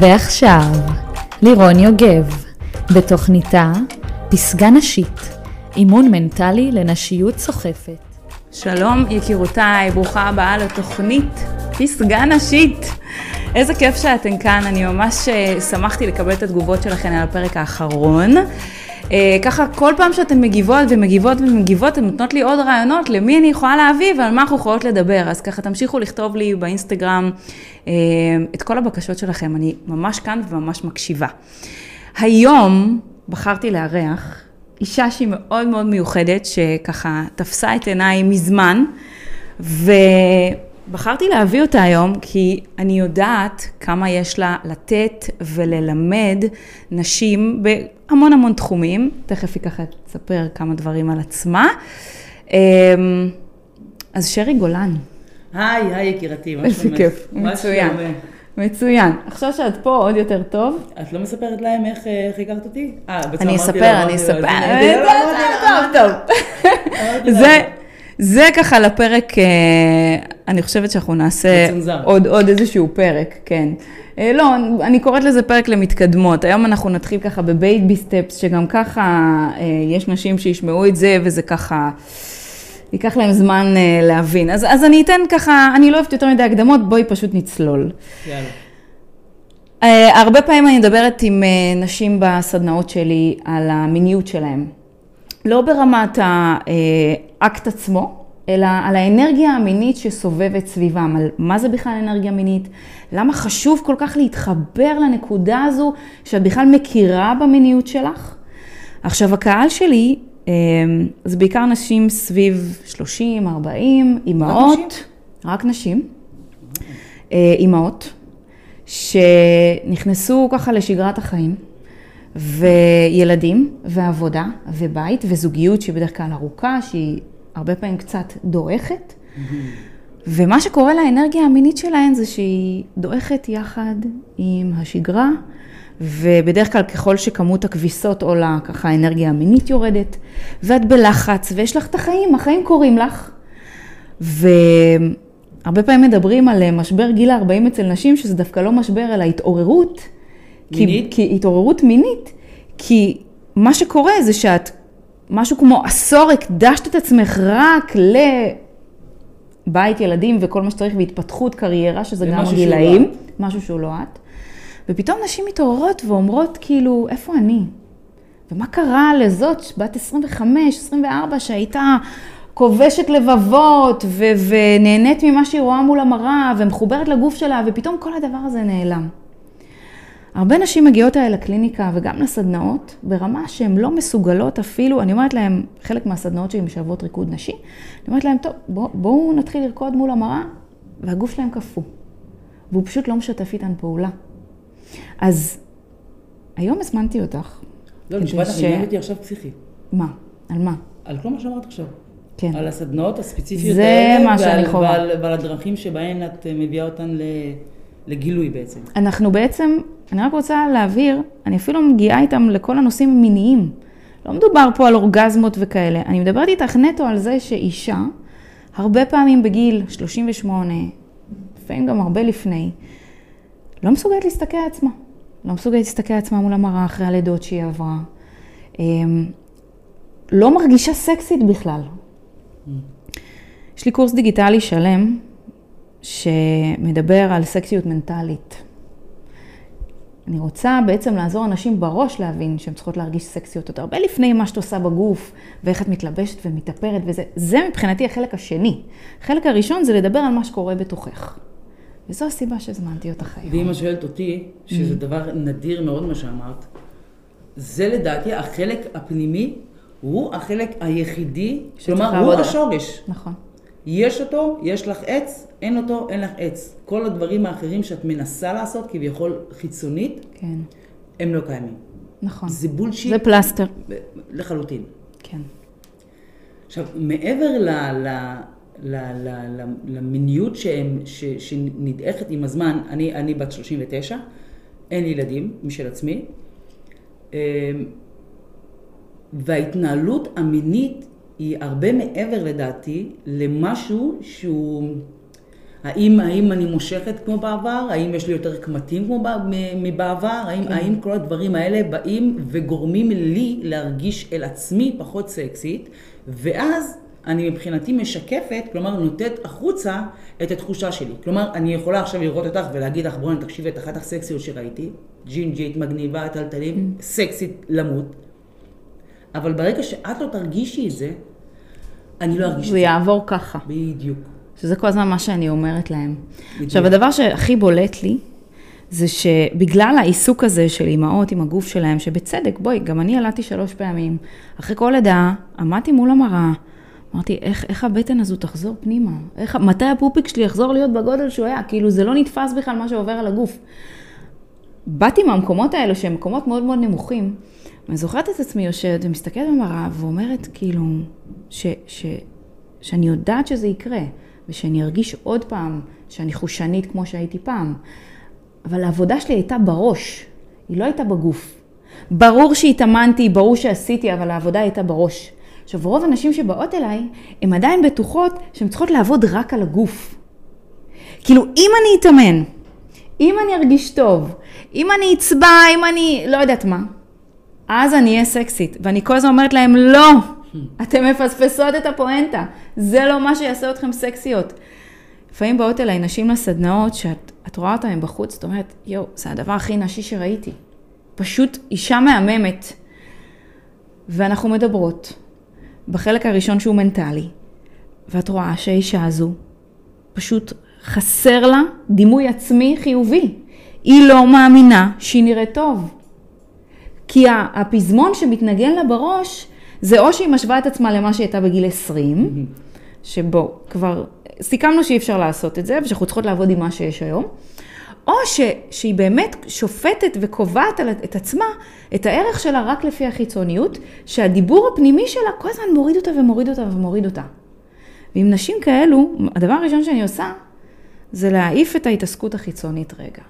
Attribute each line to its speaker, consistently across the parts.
Speaker 1: ועכשיו, לירון יוגב, בתוכניתה פסגה נשית, אימון מנטלי לנשיות סוחפת.
Speaker 2: שלום יקירותיי, ברוכה הבאה לתוכנית פסגה נשית. איזה כיף שאתן כאן, אני ממש אה, שמחתי לקבל את התגובות שלכן על הפרק האחרון. אה, ככה כל פעם שאתן מגיבות ומגיבות ומגיבות, אתן נותנות לי עוד רעיונות למי אני יכולה להביא ועל מה אנחנו יכולות לדבר. אז ככה תמשיכו לכתוב לי באינסטגרם אה, את כל הבקשות שלכם, אני ממש כאן וממש מקשיבה. היום בחרתי לארח אישה שהיא מאוד מאוד מיוחדת, שככה תפסה את עיניי מזמן, ובחרתי להביא אותה היום כי אני יודעת כמה יש לה לתת וללמד נשים בהמון המון תחומים. תכף היא ככה תספר כמה דברים על עצמה. אמ, אז שרי גולן.
Speaker 3: היי, היי יקירתי, מה
Speaker 2: שלומך? איזה כיף, מצוין. מצוין. עכשיו שאת פה עוד יותר טוב.
Speaker 3: את לא מספרת להם איך הכרת אותי?
Speaker 2: אה, בעצם אני אספר, אני אספר. טוב, טוב. זה... זה ככה לפרק, אה, אני חושבת שאנחנו נעשה עוד, עוד איזשהו פרק, כן. אה, לא, אני קוראת לזה פרק למתקדמות. היום אנחנו נתחיל ככה בבייבי סטפס, שגם ככה אה, יש נשים שישמעו את זה, וזה ככה... ייקח להם זמן uh, להבין. אז, אז אני אתן ככה, אני לא אוהבת יותר מדי הקדמות, בואי פשוט נצלול. יאללה. Uh, הרבה פעמים אני מדברת עם uh, נשים בסדנאות שלי על המיניות שלהם. לא ברמת האקט עצמו, אלא על האנרגיה המינית שסובבת סביבם, על מה זה בכלל אנרגיה מינית, למה חשוב כל כך להתחבר לנקודה הזו שאת בכלל מכירה במיניות שלך. עכשיו, הקהל שלי אמ, זה בעיקר נשים סביב 30, 40, אימהות. רק נשים? רק נשים. אה, אימהות, שנכנסו ככה לשגרת החיים, וילדים, ועבודה, ובית, וזוגיות שהיא בדרך כלל ארוכה, שהיא הרבה פעמים קצת דועכת. ומה שקורה לאנרגיה המינית שלהן זה שהיא דועכת יחד עם השגרה, ובדרך כלל ככל שכמות הכביסות עולה, ככה האנרגיה המינית יורדת, ואת בלחץ, ויש לך את החיים, החיים קורים לך. והרבה פעמים מדברים על משבר גיל ה-40 אצל נשים, שזה דווקא לא משבר, אלא התעוררות.
Speaker 3: מינית?
Speaker 2: כי, כי התעוררות מינית. כי מה שקורה זה שאת, משהו כמו עשור הקדשת את עצמך רק לבית ילדים וכל מה שצריך, והתפתחות קריירה, שזה גם הגילאים. לא משהו שהוא לא את. ופתאום נשים מתעוררות ואומרות כאילו, איפה אני? ומה קרה לזאת בת 25, 24, שהייתה כובשת לבבות ו- ונהנית ממה שהיא רואה מול המראה ומחוברת לגוף שלה, ופתאום כל הדבר הזה נעלם. הרבה נשים מגיעות אליי לקליניקה וגם לסדנאות, ברמה שהן לא מסוגלות אפילו, אני אומרת להן, חלק מהסדנאות שלי משלבות ריקוד נשי, אני אומרת להן, טוב, בואו בוא נתחיל לרקוד מול המראה, והגוף שלהן קפוא. והוא פשוט לא משתף איתן פעולה. אז היום הזמנתי אותך.
Speaker 3: לא, נשמעת לך עניין אותי עכשיו פסיכי.
Speaker 2: מה? על מה?
Speaker 3: על כל מה שאמרת עכשיו.
Speaker 2: כן.
Speaker 3: על הסדנאות הספציפיות
Speaker 2: האלה. זה מה שאני חווה. ועל,
Speaker 3: ועל הדרכים שבהן את מביאה אותן לגילוי בעצם.
Speaker 2: אנחנו בעצם, אני רק רוצה להבהיר, אני אפילו מגיעה איתם לכל הנושאים המיניים. לא מדובר פה על אורגזמות וכאלה. אני מדברת איתך נטו על זה שאישה, הרבה פעמים בגיל 38, לפעמים גם הרבה לפני, לא מסוגלת להסתכל על עצמה. לא מסוגלת להסתכל על עצמה מול המראה אחרי הלידות שהיא עברה. אמ, לא מרגישה סקסית בכלל. יש לי קורס דיגיטלי שלם שמדבר על סקסיות מנטלית. אני רוצה בעצם לעזור אנשים בראש להבין שהן צריכות להרגיש סקסיות עוד הרבה לפני מה שאת עושה בגוף, ואיך את מתלבשת ומתאפרת וזה. זה מבחינתי החלק השני. החלק הראשון זה לדבר על מה שקורה בתוכך. וזו הסיבה שהזמנתי אותך היום.
Speaker 3: ואמא שואלת אותי, שזה mm. דבר נדיר מאוד מה שאמרת, זה לדעתי החלק הפנימי, הוא החלק היחידי, כלומר הוא השורש.
Speaker 2: נכון.
Speaker 3: יש אותו, יש לך עץ, אין אותו, אין לך עץ. כל הדברים האחרים שאת מנסה לעשות, כביכול חיצונית,
Speaker 2: כן.
Speaker 3: הם לא קיימים.
Speaker 2: נכון.
Speaker 3: זה בולשיט.
Speaker 2: זה פלסטר.
Speaker 3: לחלוטין.
Speaker 2: כן.
Speaker 3: עכשיו, מעבר ל... ל למיניות שהם, ש, שנדעכת עם הזמן, אני, אני בת 39, אין ילדים משל עצמי, אמ, וההתנהלות המינית היא הרבה מעבר לדעתי למשהו שהוא, האם, האם אני מושכת כמו בעבר? האם יש לי יותר קמטים כמו מבעבר? האם, כן. האם כל הדברים האלה באים וגורמים לי להרגיש אל עצמי פחות סקסית? ואז אני מבחינתי משקפת, כלומר נותנת החוצה את התחושה שלי. כלומר, אני יכולה עכשיו לראות אותך ולהגיד לך, בואי תקשיבי את אחת הסקסיות שראיתי, ג'ינג'ית, מגניבה, טלטלים, mm. סקסית למות. אבל ברגע שאת לא תרגישי את זה, אני לא ארגיש את זה.
Speaker 2: זה יעבור ככה.
Speaker 3: בדיוק.
Speaker 2: שזה כל הזמן מה שאני אומרת להם. בדיוק. עכשיו, הדבר שהכי בולט לי, זה שבגלל העיסוק הזה של אימהות עם הגוף שלהם, שבצדק, בואי, גם אני ילדתי שלוש פעמים, אחרי כל לידה, עמדתי מול המראה, אמרתי, איך, איך הבטן הזו תחזור פנימה? איך, מתי הפופיק שלי יחזור להיות בגודל שהוא היה? כאילו, זה לא נתפס בכלל מה שעובר על הגוף. באתי מהמקומות האלה, שהם מקומות מאוד מאוד נמוכים, ואני זוכרת את עצמי יושבת ומסתכלת במראה ואומרת, כאילו, ש, ש, שאני יודעת שזה יקרה, ושאני ארגיש עוד פעם שאני חושנית כמו שהייתי פעם. אבל העבודה שלי הייתה בראש, היא לא הייתה בגוף. ברור שהתאמנתי, ברור שעשיתי, אבל העבודה הייתה בראש. עכשיו, רוב הנשים שבאות אליי, הן עדיין בטוחות שהן צריכות לעבוד רק על הגוף. כאילו, אם אני אתאמן, אם אני ארגיש טוב, אם אני אצבע, אם אני לא יודעת מה, אז אני אהיה סקסית. ואני כל הזמן אומרת להם, לא, אתן מפספסות את הפואנטה. זה לא מה שיעשה אתכם סקסיות. לפעמים באות אליי נשים לסדנאות, שאת רואה אותן בחוץ, את אומרת, יואו, זה הדבר הכי נשי שראיתי. פשוט אישה מהממת. ואנחנו מדברות, בחלק הראשון שהוא מנטלי, ואת רואה שהאישה הזו, פשוט חסר לה דימוי עצמי חיובי. היא לא מאמינה שהיא נראית טוב. כי הפזמון שמתנגן לה בראש, זה או שהיא משווה את עצמה למה שהייתה בגיל 20, שבו כבר סיכמנו שאי אפשר לעשות את זה, ושאנחנו צריכות לעבוד עם מה שיש היום, או ש, שהיא באמת שופטת וקובעת על, את עצמה, את הערך שלה רק לפי החיצוניות, שהדיבור הפנימי שלה כל הזמן מוריד אותה ומוריד אותה ומוריד אותה. ועם נשים כאלו, הדבר הראשון שאני עושה, זה להעיף את ההתעסקות החיצונית רגע.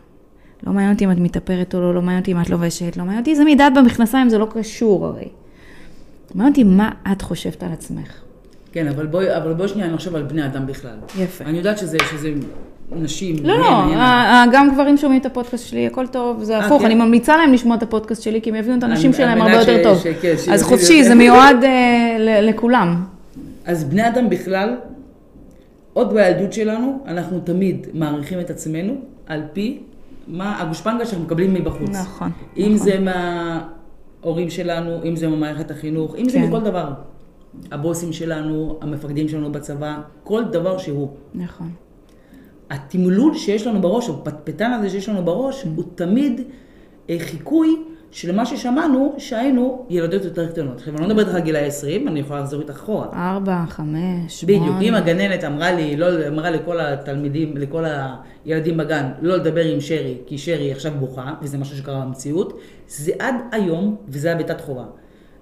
Speaker 2: לא מעניין אותי אם את מתאפרת או לא, לא מעניין אותי אם את לובשת, לא מעניין אותי איזה מידת במכנסיים, זה לא קשור הרי. מעניין אותי מה את חושבת על עצמך.
Speaker 3: כן, אבל בואי, אבל בואי שנייה נחשוב על בני אדם בכלל.
Speaker 2: יפה.
Speaker 3: אני יודעת שזה, שזה נשים.
Speaker 2: לא, לא, גם גברים שומעים את הפודקאסט שלי, הכל טוב, זה אה, הפוך, כן. אני ממליצה להם לשמוע את הפודקאסט שלי, כי הם יבינו את הנשים שלהם הרבה יותר טוב. אז חופשי, זה מיועד אה, לכולם.
Speaker 3: אז בני אדם בכלל, עוד בילדות שלנו, אנחנו תמיד מעריכים את עצמנו על פי מה הגושפנגה שאנחנו מקבלים מבחוץ.
Speaker 2: נכון.
Speaker 3: אם נכון. זה מההורים שלנו, אם זה ממערכת החינוך, אם כן. זה מכל דבר. הבוסים שלנו, המפקדים שלנו בצבא, כל דבר שהוא.
Speaker 2: נכון.
Speaker 3: התמלול שיש לנו בראש, הפטפטן הזה שיש לנו בראש, mm. הוא תמיד אה, חיקוי של מה ששמענו שהיינו ילדות יותר קטנות. עכשיו, אני לא מדברת על גילאי 20, אני יכולה לחזור איתך אחורה.
Speaker 2: 4, 5, 8.
Speaker 3: בדיוק, אם הגננת אמרה לי, לא, אמרה לכל התלמידים, לכל הילדים בגן, לא לדבר עם שרי, כי שרי עכשיו בוכה, וזה משהו שקרה במציאות, זה עד היום, וזה היה בתת חובה.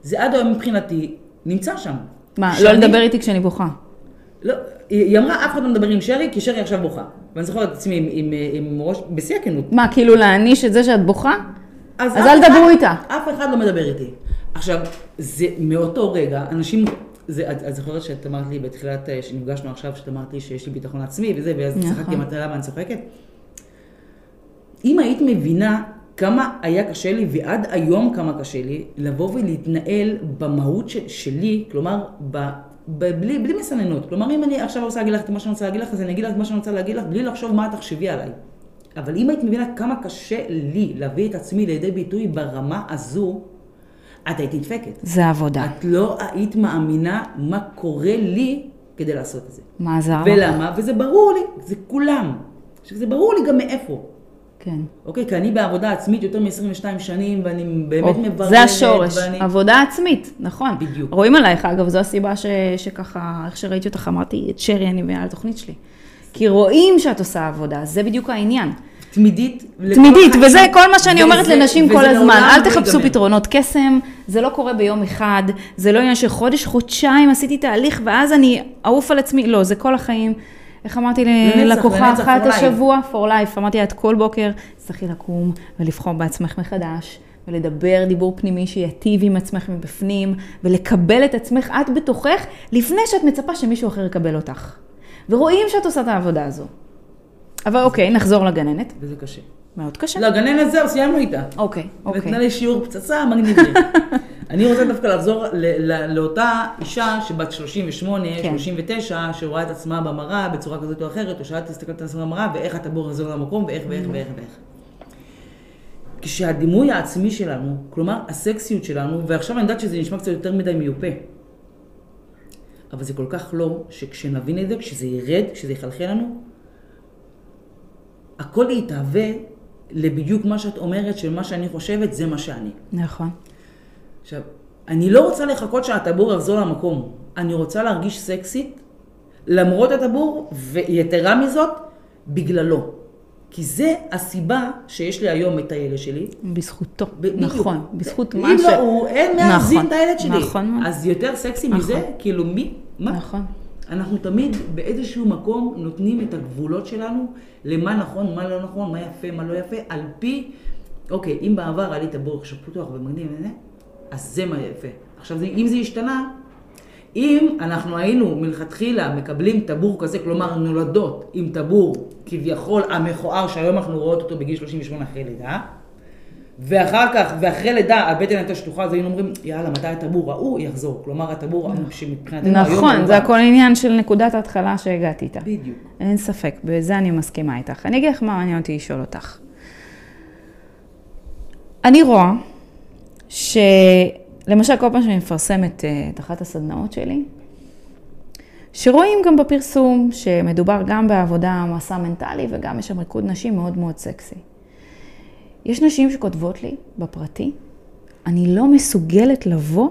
Speaker 3: זה עד היום מבחינתי נמצא שם.
Speaker 2: מה, שאני... לא לדבר איתי כשאני בוכה?
Speaker 3: לא, היא אמרה, אף אחד לא מדבר עם שרי, כי שרי עכשיו בוכה. ואני זוכרת את עצמי עם, עם, עם ראש, בשיא הכנות.
Speaker 2: מה, כאילו להעניש את זה שאת בוכה? אז, אז אל תדברו איתה.
Speaker 3: אף אחד לא מדבר איתי. עכשיו, זה מאותו רגע, אנשים, זה, את, את זוכרת שאת אמרת לי בתחילת, אה, שנפגשנו עכשיו, שאת אמרת לי שיש לי ביטחון עצמי וזה, ואז נכון. צחקתי, אמרתי למה אני צוחקת? אם היית מבינה כמה היה קשה לי, ועד היום כמה קשה לי, לבוא ולהתנהל במהות ש, שלי, כלומר, ב, ב, בלי, בלי מסננות. כלומר, אם אני עכשיו רוצה להגיד לך את מה שאני רוצה להגיד לך, אז אני אגיד לך את מה שאני רוצה להגיד לך, בלי לחשוב מה תחשבי עליי. אבל אם היית מבינה כמה קשה לי להביא את עצמי לידי ביטוי ברמה הזו, את היית נדפקת.
Speaker 2: זה עבודה.
Speaker 3: את לא היית מאמינה מה קורה לי כדי לעשות את זה.
Speaker 2: מה עזר לך?
Speaker 3: ולמה? וזה ברור לי, זה כולם. עכשיו, זה ברור לי גם מאיפה.
Speaker 2: כן.
Speaker 3: אוקיי, כי אני בעבודה עצמית יותר מ-22 שנים, ואני באמת מברכת.
Speaker 2: זה השורש, ואני... עבודה עצמית, נכון.
Speaker 3: בדיוק.
Speaker 2: רואים עלייך, אגב, זו הסיבה ש, שככה, איך שראיתי אותך, אמרתי, את שרי אני מביאה לתוכנית שלי. כי רואים שאת עושה עבודה, זה בדיוק העניין.
Speaker 3: תמידית.
Speaker 2: תמידית, וזה כל מה שאני אומרת לנשים כל הזמן. אל תחפשו פתרונות קסם, זה לא קורה ביום אחד, זה לא עניין של חודש, חודשיים עשיתי תהליך ואז אני אעוף על עצמי, לא, זה כל החיים. איך אמרתי ללקוחה אחת השבוע? for life. אמרתי לה, את כל בוקר צריכי לקום ולבחור בעצמך מחדש, ולדבר דיבור פנימי שיטיב עם עצמך מבפנים, ולקבל את עצמך את בתוכך, לפני שאת מצפה שמישהו אחר יקבל אותך. ורואים שאת עושה את העבודה הזו. אבל אוקיי, נחזור לגננת.
Speaker 3: וזה קשה.
Speaker 2: מאוד קשה.
Speaker 3: לא, גננת זהו, סיימנו איתה.
Speaker 2: אוקיי, אוקיי.
Speaker 3: נתנה לי שיעור פצצה מגניבי. אני רוצה דווקא לחזור לאותה אישה שבת 38, כן. 39, שרואה את עצמה במראה בצורה כזאת או אחרת, או שאת תסתכלת על עצמה במראה, ואיך הטבור יחזור למקום, ואיך ואיך ואיך ואיך. כשהדימוי העצמי שלנו, כלומר הסקסיות שלנו, ועכשיו אני יודעת שזה נשמע קצת יותר מדי מיופה, אבל זה כל כך לא, שכשנבין את זה, כשזה ירד, כשזה יחלחל לנו, הכל יתהווה לבדיוק מה שאת אומרת, של מה שאני חושבת, זה מה שאני.
Speaker 2: נכון.
Speaker 3: עכשיו, אני לא רוצה לחכות שהטבור יחזור למקום. אני רוצה להרגיש סקסית, למרות הטבור, ויתרה מזאת, בגללו. כי זה הסיבה שיש לי היום את הילד שלי.
Speaker 2: בזכותו, ב- נכון, בזכות
Speaker 3: מה ש... אם לא הוא, אין מאזין
Speaker 2: נכון,
Speaker 3: את הילד שלי.
Speaker 2: נכון.
Speaker 3: אז יותר סקסי
Speaker 2: נכון.
Speaker 3: מזה, כאילו מי? מה?
Speaker 2: נכון.
Speaker 3: אנחנו תמיד באיזשהו מקום נותנים את הגבולות שלנו למה נכון, מה לא נכון, מה יפה, מה לא יפה, על פי, אוקיי, אם בעבר היה לי את הבור עכשיו פתוח ומגניב וזה, אז זה מה יפה. עכשיו, אם זה השתנה, אם אנחנו היינו מלכתחילה מקבלים טבור כזה, כלומר נולדות עם טבור כביכול המכוער שהיום אנחנו רואות אותו בגיל 38 אחרי לידה, ואחר כך, ואחרי לידה הבטן הייתה שטוחה, אז היינו אומרים, יאללה, מתי הטבור ההוא יחזור? כלומר, הטבור שמבחינתנו היום...
Speaker 2: נכון, זה הכל עניין של נקודת ההתחלה שהגעתי איתה.
Speaker 3: בדיוק.
Speaker 2: אין ספק, בזה אני מסכימה איתך. אני אגיד לך מה מעניין אותי לשאול אותך. אני רואה שלמשל כל פעם שאני מפרסמת אה, את אחת הסדנאות שלי, שרואים גם בפרסום שמדובר גם בעבודה מסע מנטלי וגם יש שם ריקוד נשים מאוד מאוד סקסי. יש נשים שכותבות לי בפרטי, אני לא מסוגלת לבוא,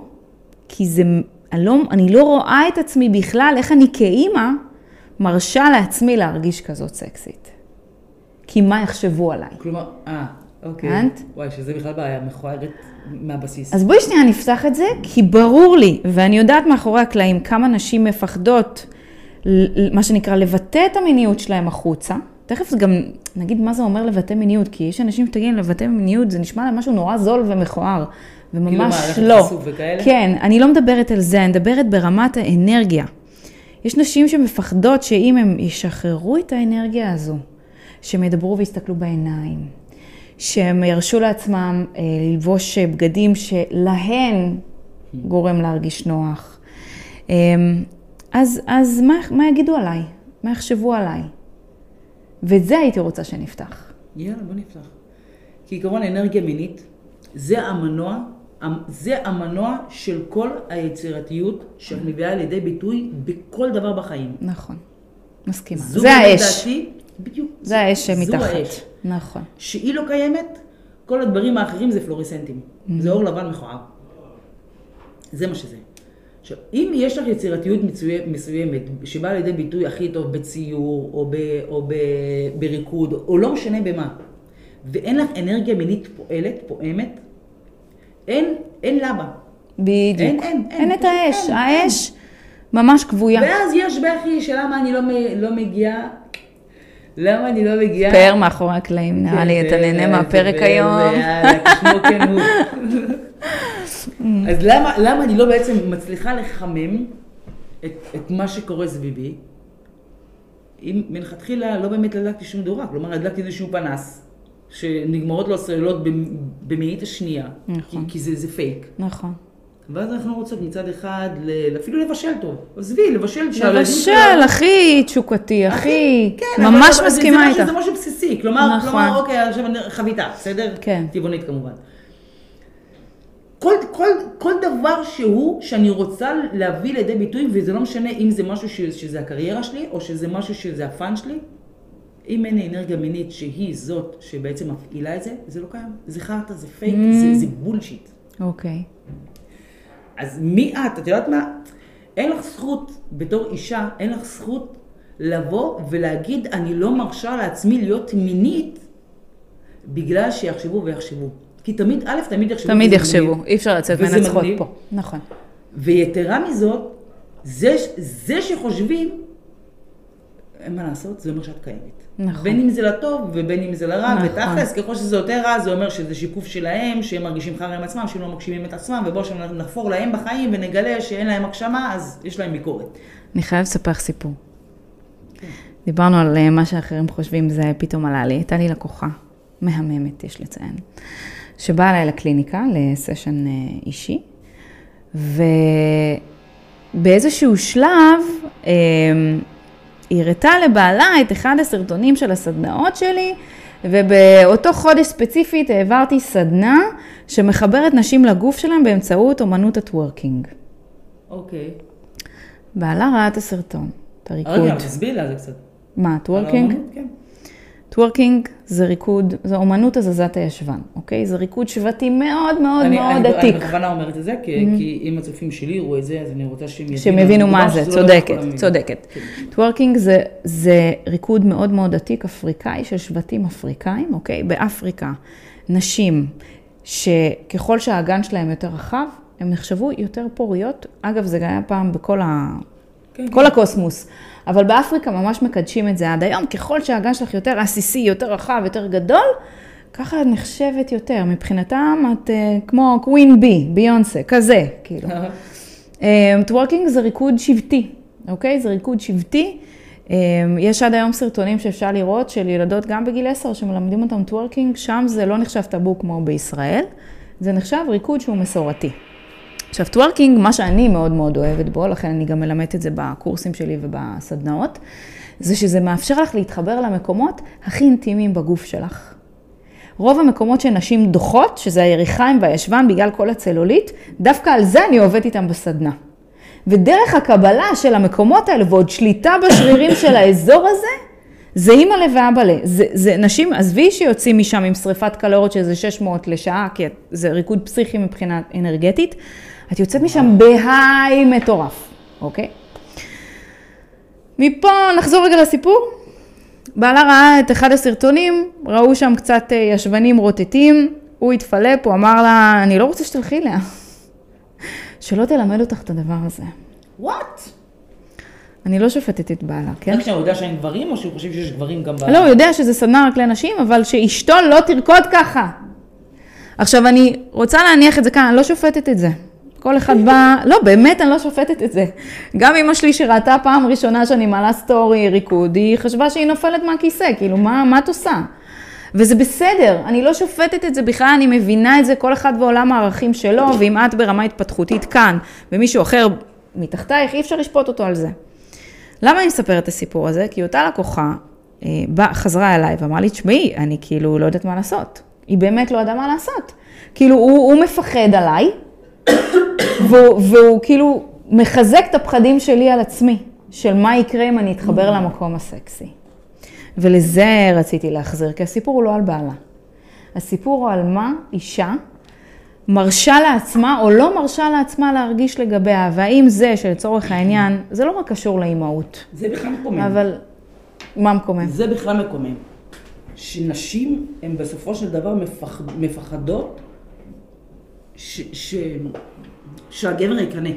Speaker 2: כי זה, אני לא, אני לא רואה את עצמי בכלל, איך אני כאימא מרשה לעצמי להרגיש כזאת סקסית. כי מה יחשבו עליי?
Speaker 3: כלומר, אה, אוקיי.
Speaker 2: הבנת?
Speaker 3: וואי, שזה בכלל בעיה מכוערת מהבסיס.
Speaker 2: אז בואי שנייה נפתח את זה, כי ברור לי, ואני יודעת מאחורי הקלעים כמה נשים מפחדות, מה שנקרא, לבטא את המיניות שלהם החוצה. תכף גם נגיד מה זה אומר לבטא מיניות, כי יש אנשים שתגידו לבטא מיניות, זה נשמע להם משהו נורא זול ומכוער, וממש
Speaker 3: כאילו
Speaker 2: לא.
Speaker 3: חשוף וכאלה?
Speaker 2: כן, אני לא מדברת על זה, אני מדברת ברמת האנרגיה. יש נשים שמפחדות שאם הם ישחררו את האנרגיה הזו, שהם ידברו ויסתכלו בעיניים, שהם ירשו לעצמם אה, ללבוש בגדים שלהן גורם להרגיש נוח. אה, אז, אז מה, מה יגידו עליי? מה יחשבו עליי? ואת זה הייתי רוצה שנפתח.
Speaker 3: יאללה, בוא נפתח. כי עיקרון אנרגיה מינית, זה המנוע, זה המנוע של כל היצירתיות שאת מביאה לידי ביטוי בכל דבר בחיים.
Speaker 2: נכון, מסכימה. זה האש. דעתי,
Speaker 3: בדיוק.
Speaker 2: זה האש שמתחת.
Speaker 3: זו האש.
Speaker 2: נכון.
Speaker 3: שהיא לא קיימת, כל הדברים האחרים זה פלוריסנטים. Mm-hmm. זה אור לבן מכוער. זה מה שזה. עכשיו, אם יש לך יצירתיות מסוימת שבאה לידי ביטוי הכי טוב בציור או, ב, או ב, בריקוד, או לא משנה במה, ואין לך אנרגיה מינית פועלת, פועמת, אין, אין לבה.
Speaker 2: בדיוק. אין, אין, אין. אין את האש, אין, האש אין. ממש כבויה.
Speaker 3: ואז יש בכי שלמה אני לא, לא מגיעה למה אני לא מגיעה?
Speaker 2: פאר מאחורי הקלעים, נראה לי, אתה נהנה מהפרק היום.
Speaker 3: יאללה, כשמו כן הוא. אז למה, למה אני לא בעצם מצליחה לחמם את, את מה שקורה סביבי, אם מלכתחילה לא באמת הדלקתי שום דורה, כלומר הדלקתי איזשהו פנס, שנגמרות לו הסוללות במאית השנייה, נכון. כי, כי זה, זה פייק.
Speaker 2: נכון.
Speaker 3: ואז אנחנו רוצות מצד אחד, אפילו לבשל טוב. עזבי, לבשל
Speaker 2: לבשל, הכי תשוקתי, הכי... כן, ממש מסכימה איתך.
Speaker 3: זה משהו בסיסי, כלומר, נכון. כלומר, אוקיי, עכשיו חביתה, בסדר?
Speaker 2: כן.
Speaker 3: טבעונית כמובן. כל, כל, כל דבר שהוא, שאני רוצה להביא לידי ביטוי, וזה לא משנה אם זה משהו ש, שזה הקריירה שלי, או שזה משהו שזה ה fun שלי, אם אין אנרגיה מינית שהיא זאת שבעצם מפעילה את זה, זה לא קיים. זה חרטא, זה fake, mm. זה, זה bullshit.
Speaker 2: אוקיי.
Speaker 3: אז מי את? את יודעת מה? אין לך זכות, בתור אישה, אין לך זכות לבוא ולהגיד, אני לא מרשה לעצמי להיות מינית בגלל שיחשבו ויחשבו. כי תמיד, א', תמיד יחשבו.
Speaker 2: תמיד יחשבו, אי אפשר לצאת מנצחות פה. נכון.
Speaker 3: ויתרה מזאת, זה, זה שחושבים, אין מה לעשות, זה אומר שאת קיימת.
Speaker 2: נכון.
Speaker 3: בין אם זה לטוב ובין אם זה לרע, נכון. ותכלס, ככל שזה יותר רע, זה אומר שזה שיקוף שלהם, שהם מרגישים חרא עם עצמם, שהם לא מגשימים את עצמם, ובואו שנחפור להם בחיים ונגלה שאין להם הגשמה, אז יש להם ביקורת.
Speaker 2: אני חייבת לספר לך סיפור. כן. דיברנו על אה, מה שאחרים חושבים, זה פתאום עלה לי. הייתה לי לקוחה מהממת, יש לציין, שבאה אליי לקליניקה, לסשן אישי, ובאיזשהו שלב היא הראתה לבעלה את אחד הסרטונים של הסדנאות שלי, ובאותו חודש ספציפית העברתי סדנה שמחברת נשים לגוף שלהם באמצעות אומנות הטוורקינג.
Speaker 3: אוקיי.
Speaker 2: בעלה ראה את הסרטון, את הריקוד.
Speaker 3: רגע, תסביר לה זה קצת.
Speaker 2: מה, טוורקינג?
Speaker 3: כן.
Speaker 2: טוורקינג זה ריקוד, זה אומנות הזזת הישבן, אוקיי? זה ריקוד שבטי מאוד מאוד
Speaker 3: אני,
Speaker 2: מאוד
Speaker 3: אני,
Speaker 2: עתיק.
Speaker 3: אני בכוונה אומרת את זה, כי, mm-hmm. כי אם הצופים שלי יראו את זה, אז אני רוצה שהם יבינו.
Speaker 2: שהם יבינו מה זה,
Speaker 3: לא
Speaker 2: צודקת, צודקת. כן. טוורקינג זה, זה ריקוד מאוד מאוד עתיק אפריקאי של שבטים אפריקאים, אוקיי? באפריקה, נשים שככל שהאגן שלהם יותר רחב, הן נחשבו יותר פוריות. אגב, זה היה פעם בכל ה... כן, כל כן. הקוסמוס. אבל באפריקה ממש מקדשים את זה עד היום, ככל שהאגן שלך יותר עסיסי, יותר רחב, יותר גדול, ככה את נחשבת יותר. מבחינתם את uh, כמו Queen B, ביונסה, כזה, כאילו. טוורקינג um, זה ריקוד שבטי, אוקיי? זה ריקוד שבטי. Um, יש עד היום סרטונים שאפשר לראות של ילדות גם בגיל 10 שמלמדים אותם טוורקינג, שם זה לא נחשב טאבו כמו בישראל, זה נחשב ריקוד שהוא מסורתי. עכשיו, טוורקינג, מה שאני מאוד מאוד אוהבת בו, לכן אני גם מלמדת את זה בקורסים שלי ובסדנאות, זה שזה מאפשר לך להתחבר למקומות הכי אינטימיים בגוף שלך. רוב המקומות שנשים דוחות, שזה היריחיים והישבן בגלל כל הצלוליט, דווקא על זה אני עובדת איתם בסדנה. ודרך הקבלה של המקומות האלה ועוד שליטה בשרירים של האזור הזה, זה אימא'לה ואבא'לה. זה, זה נשים, עזבי שיוצאים משם עם שריפת קלוריות שזה 600 לשעה, כי זה ריקוד פסיכי מבחינה אנרגטית, את יוצאת משם בהיי מטורף, אוקיי? מפה נחזור רגע לסיפור. בעלה ראה את אחד הסרטונים, ראו שם קצת אה, ישבנים רוטטים, הוא התפלפ, הוא אמר לה, אני לא רוצה שתלכי אליה. שלא תלמד אותך את הדבר הזה.
Speaker 3: וואט?
Speaker 2: אני לא שופטת את בעלה, כן?
Speaker 3: רק שהוא יודע שהם גברים, או שהוא חושב שיש גברים גם
Speaker 2: בעלה? לא, הוא יודע שזה סדנה רק לנשים, אבל שאשתו לא תרקוד ככה. עכשיו, אני רוצה להניח את זה כאן, אני לא שופטת את זה. כל אחד בא, לא, באמת, אני לא שופטת את זה. גם אמא שלי שראתה פעם ראשונה שאני מעלה סטורי ריקוד, היא חשבה שהיא נופלת מהכיסא, כאילו, מה, מה את עושה? וזה בסדר, אני לא שופטת את זה בכלל, אני מבינה את זה, כל אחד בעולם הערכים שלו, ואם את ברמה התפתחותית כאן, ומישהו אחר מתחתייך, אי אפשר לשפוט אותו על זה. למה אני מספרת את הסיפור הזה? כי אותה לקוחה אה, בא, חזרה אליי ואמרה לי, תשמעי, אני כאילו לא יודעת מה לעשות. היא באמת לא ידעה מה לעשות. כאילו, הוא, הוא מפחד עליי, והוא, והוא כאילו מחזק את הפחדים שלי על עצמי, של מה יקרה אם אני אתחבר למקום הסקסי. ולזה רציתי להחזיר, כי הסיפור הוא לא על בעלה. הסיפור הוא על מה אישה מרשה לעצמה או לא מרשה לעצמה להרגיש לגביה, והאם זה שלצורך העניין, זה לא רק קשור לאימהות.
Speaker 3: זה בכלל מקומם.
Speaker 2: אבל מה מקומם?
Speaker 3: זה בכלל מקומם. שנשים הן בסופו של דבר מפח... מפחדות ש... ש... שהגבר יקנא.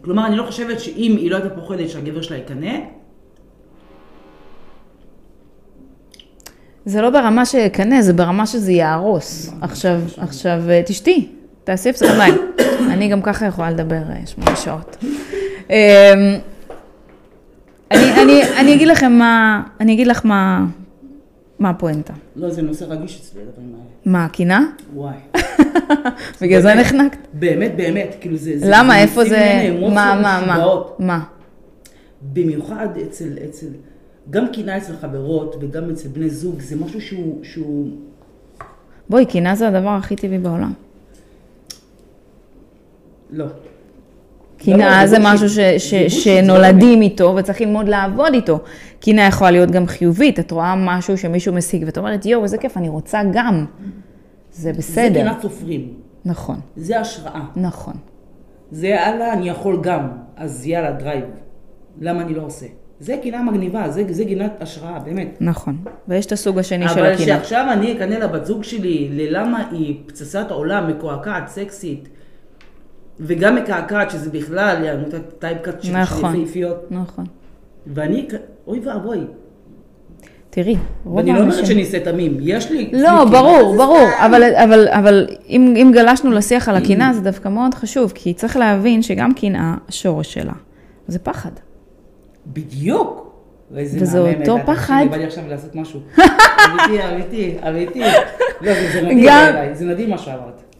Speaker 3: כלומר, אני לא חושבת שאם היא לא הייתה פוחדת שהגבר שלה יקנא,
Speaker 2: זה לא ברמה שיקנא, זה ברמה שזה יהרוס. עכשיו, עכשיו, אה, תשתי, תעשי הפסקת מים. אני גם ככה יכולה לדבר אה, שמונה שעות. אמ, אני, אני, אני אגיד לכם מה, אני אגיד לך מה, מה הפואנטה.
Speaker 3: לא, זה נושא רגיש אצלי, הדברים האלה.
Speaker 2: מה, קינה?
Speaker 3: וואי.
Speaker 2: בגלל זה נחנקת?
Speaker 3: באמת, באמת, כאילו זה...
Speaker 2: למה, איפה זה, מה, מה, מה? מה?
Speaker 3: במיוחד אצל, אצל... גם קינה אצל חברות וגם אצל בני זוג, זה משהו שהוא... שהוא...
Speaker 2: בואי, קנאה זה הדבר הכי טבעי בעולם.
Speaker 3: לא.
Speaker 2: קנאה זה משהו ש, ש, שנולדים איתו וצריך ללמוד לעבוד איתו. קנאה יכולה להיות גם חיובית, את רואה משהו שמישהו משיג ואת אומרת, יואו, איזה כיף, אני רוצה גם. זה בסדר.
Speaker 3: זה קנאת סופרים.
Speaker 2: נכון.
Speaker 3: זה השראה.
Speaker 2: נכון.
Speaker 3: זה יאללה, אני יכול גם, אז יאללה, drive. למה אני לא עושה? זה קנאה מגניבה, זה, זה קנאת השראה, באמת.
Speaker 2: נכון, ויש את הסוג השני של
Speaker 3: הקינה.
Speaker 2: אבל
Speaker 3: שעכשיו אני אקנא לבת זוג שלי, ללמה היא פצצת העולם, מקועקעת, סקסית, וגם מקעקעת, שזה בכלל, יענו את הטייפקאט של
Speaker 2: נכון,
Speaker 3: יפהפיות.
Speaker 2: נכון.
Speaker 3: ואני, אוי ואבוי.
Speaker 2: תראי, רוב
Speaker 3: האנשים... ואני לא אומרת שאני אעשה תמים, יש לי...
Speaker 2: לא, ברור, ברור, אבל, אבל, אבל אם, אם גלשנו לשיח על הקנאה, זה דווקא מאוד חשוב, כי צריך להבין שגם קנאה, השורש שלה, זה פחד.
Speaker 3: בדיוק.
Speaker 2: וזה אותו פחד.
Speaker 3: בא לי עכשיו לעשות משהו. אמיתי, אמיתי, אמיתי. לא, זה נדיר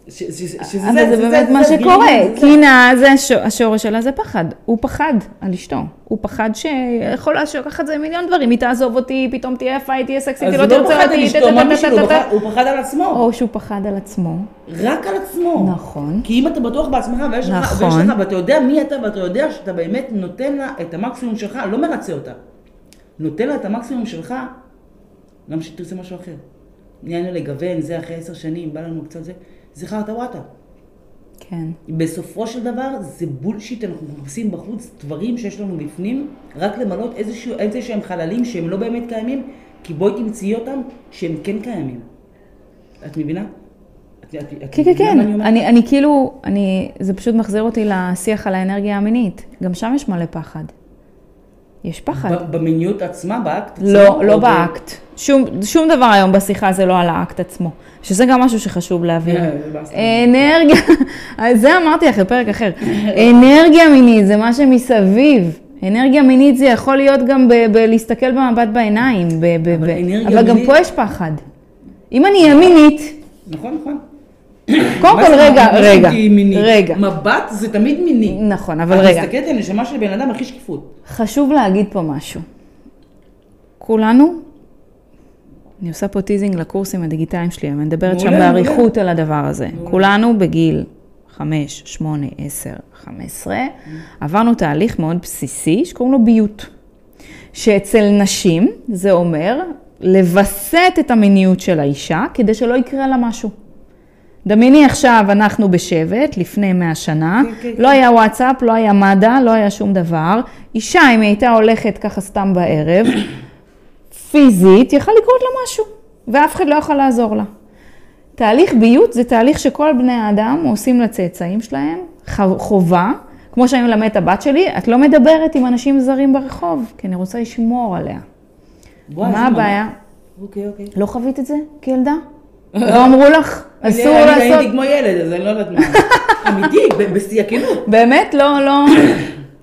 Speaker 3: זה נדיר מה שאמרת.
Speaker 2: אבל זה באמת מה שקורה, קינה, השורש שלה זה פחד. הוא פחד על אשתו. הוא פחד שיכול לקחת את זה מיליון דברים. היא תעזוב אותי, פתאום תהיה יפה, היא תהיה סקסית, היא לא תרצה אותי.
Speaker 3: הוא פחד על עצמו.
Speaker 2: או שהוא פחד על עצמו.
Speaker 3: רק על עצמו.
Speaker 2: נכון.
Speaker 3: כי אם אתה בטוח בעצמך, ויש לך, ואתה יודע מי אתה, ואתה יודע שאתה באמת נותן לה את המקסימום שלך, לא מרצה אותה. נותן לה את המקסימום שלך, למה שתרצה משהו אחר. נהיינו לגוון, זה אחרי עשר שנים, בא לנו קצת זה. זה חרטה וואטה.
Speaker 2: כן.
Speaker 3: בסופו של דבר זה בולשיט, אנחנו מחפשים בחוץ דברים שיש לנו בפנים, רק למלות איזשהו, איזה שהם חללים שהם לא באמת קיימים, כי בואי תמצאי אותם שהם כן קיימים. את מבינה?
Speaker 2: כן, כן, כן. אני, אני, אני כאילו, אני, זה פשוט מחזיר אותי לשיח על האנרגיה המינית. גם שם יש מלא פחד. יש פחד.
Speaker 3: במיניות עצמה, באקט
Speaker 2: עצמו? לא, לא באקט. שום, שום דבר היום בשיחה זה לא על האקט עצמו. שזה גם משהו שחשוב להבין. אה, אנרגיה, זה אמרתי לך בפרק אחר. אנרגיה מינית זה מה שמסביב. אנרגיה מינית זה יכול להיות גם בלהסתכל במבט בעיניים. אבל גם פה יש פחד. אם אני אהיה מינית...
Speaker 3: נכון, נכון.
Speaker 2: קודם כל, רגע, רגע, רגע.
Speaker 3: מבט זה תמיד מיני.
Speaker 2: נכון, אבל רגע.
Speaker 3: את מסתכלת על נשמה של בן אדם הכי שקיפות.
Speaker 2: חשוב להגיד פה משהו. כולנו, אני עושה פה teasing לקורסים הדיגיטליים שלי, אני מדברת שם באריכות על הדבר הזה. כולנו בגיל 5, 8, 10, 15, עברנו תהליך מאוד בסיסי שקוראים לו ביות. שאצל נשים זה אומר לווסת את המיניות של האישה כדי שלא יקרה לה משהו. דמייני עכשיו, אנחנו בשבט, לפני 100 שנה, כן, כן, לא כן. היה וואטסאפ, לא היה מד"א, לא היה שום דבר. אישה, אם היא הייתה הולכת ככה סתם בערב, פיזית, יכל לקרות לה משהו, ואף אחד לא יכול לעזור לה. תהליך ביות זה תהליך שכל בני האדם עושים לצאצאים שלהם, חובה. כמו שאני מלמד את הבת שלי, את לא מדברת עם אנשים זרים ברחוב, כי אני רוצה לשמור עליה. מה הבעיה?
Speaker 3: אוקיי, אוקיי.
Speaker 2: לא חווית את זה כילדה? לא אמרו לך? אסור לעשות...
Speaker 3: אני הייתי כמו ילד, אז אני לא יודעת מה. אמיתי, בשיא הכנות.
Speaker 2: באמת? לא, לא...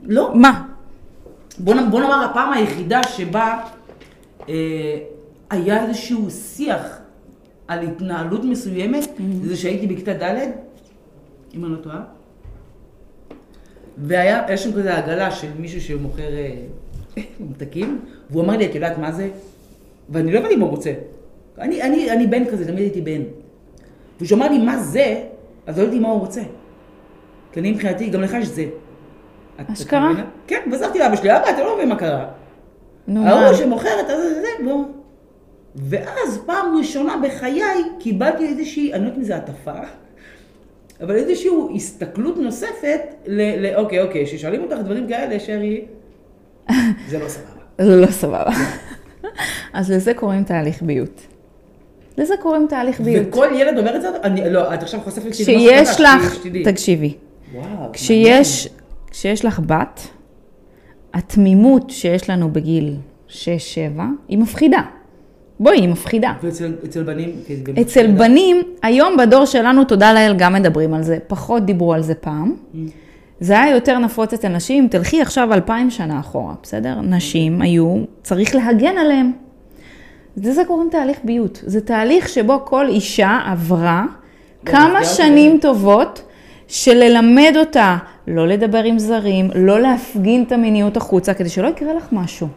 Speaker 3: לא.
Speaker 2: מה?
Speaker 3: בוא נאמר, הפעם היחידה שבה אה, היה איזשהו שיח על התנהלות מסוימת, זה שהייתי בכיתה ד', אם אני לא טועה, והיה, יש שם כזה עגלה של מישהו שמוכר אה, ממתקים, והוא אמר לי, את יודעת מה זה? ואני לא הבנתי מה הוא רוצה. אני, אני, אני בן כזה, תמיד הייתי בן. וכשהוא אמר לי מה זה, אז לא ידעתי מה הוא רוצה. כי אני מבחינתי, גם לך יש זה.
Speaker 2: אשכרה?
Speaker 3: כן, ועזרתי לאבא שלי, אבא, אתה לא מבין מה קרה. נו, מה? ההוא שמוכרת, אז זה, לא. ואז פעם ראשונה בחיי קיבלתי איזושהי, אני לא יודעת אם זה הטפה, אבל איזושהי הסתכלות נוספת ל... ל אוקיי, אוקיי, כששואלים אותך דברים כאלה, שרי, זה לא סבבה.
Speaker 2: זה לא סבבה. אז לזה קוראים תהליך ביות. לזה קוראים תהליך ביות.
Speaker 3: וכל ילד אומר את זה? אני, לא, את עכשיו חושפת לי
Speaker 2: שיש לך, תקשיבי. וואו. כשיש, כשיש לך בת, התמימות שיש לנו בגיל 6-7 היא מפחידה. בואי, היא מפחידה.
Speaker 3: ואצל בנים?
Speaker 2: אצל בנים, היום בדור שלנו, תודה לאל, גם מדברים על זה. פחות דיברו על זה פעם. Mm. זה היה יותר נפוץ אצל נשים. תלכי עכשיו אלפיים שנה אחורה, בסדר? נשים היו, צריך להגן עליהן. לזה קוראים תהליך ביות. זה תהליך שבו כל אישה עברה כמה שנים טובות של ללמד אותה לא לדבר עם זרים, לא להפגין את המיניות החוצה, כדי שלא יקרה לך משהו.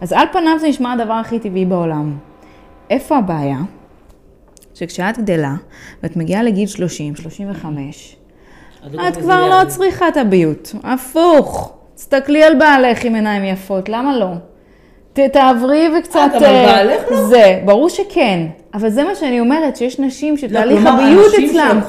Speaker 2: אז על פניו זה נשמע הדבר הכי טבעי בעולם. איפה הבעיה? שכשאת גדלה, ואת מגיעה לגיל 30, 35, את כבר לא צריכה את הביות. הפוך. תסתכלי על בעלך עם עיניים יפות, למה לא? תעברי וקצת...
Speaker 3: את אבל אה, בעלך לא?
Speaker 2: זה, ברור שכן. אבל זה מה שאני אומרת, שיש נשים שתהליך הביות אצלם,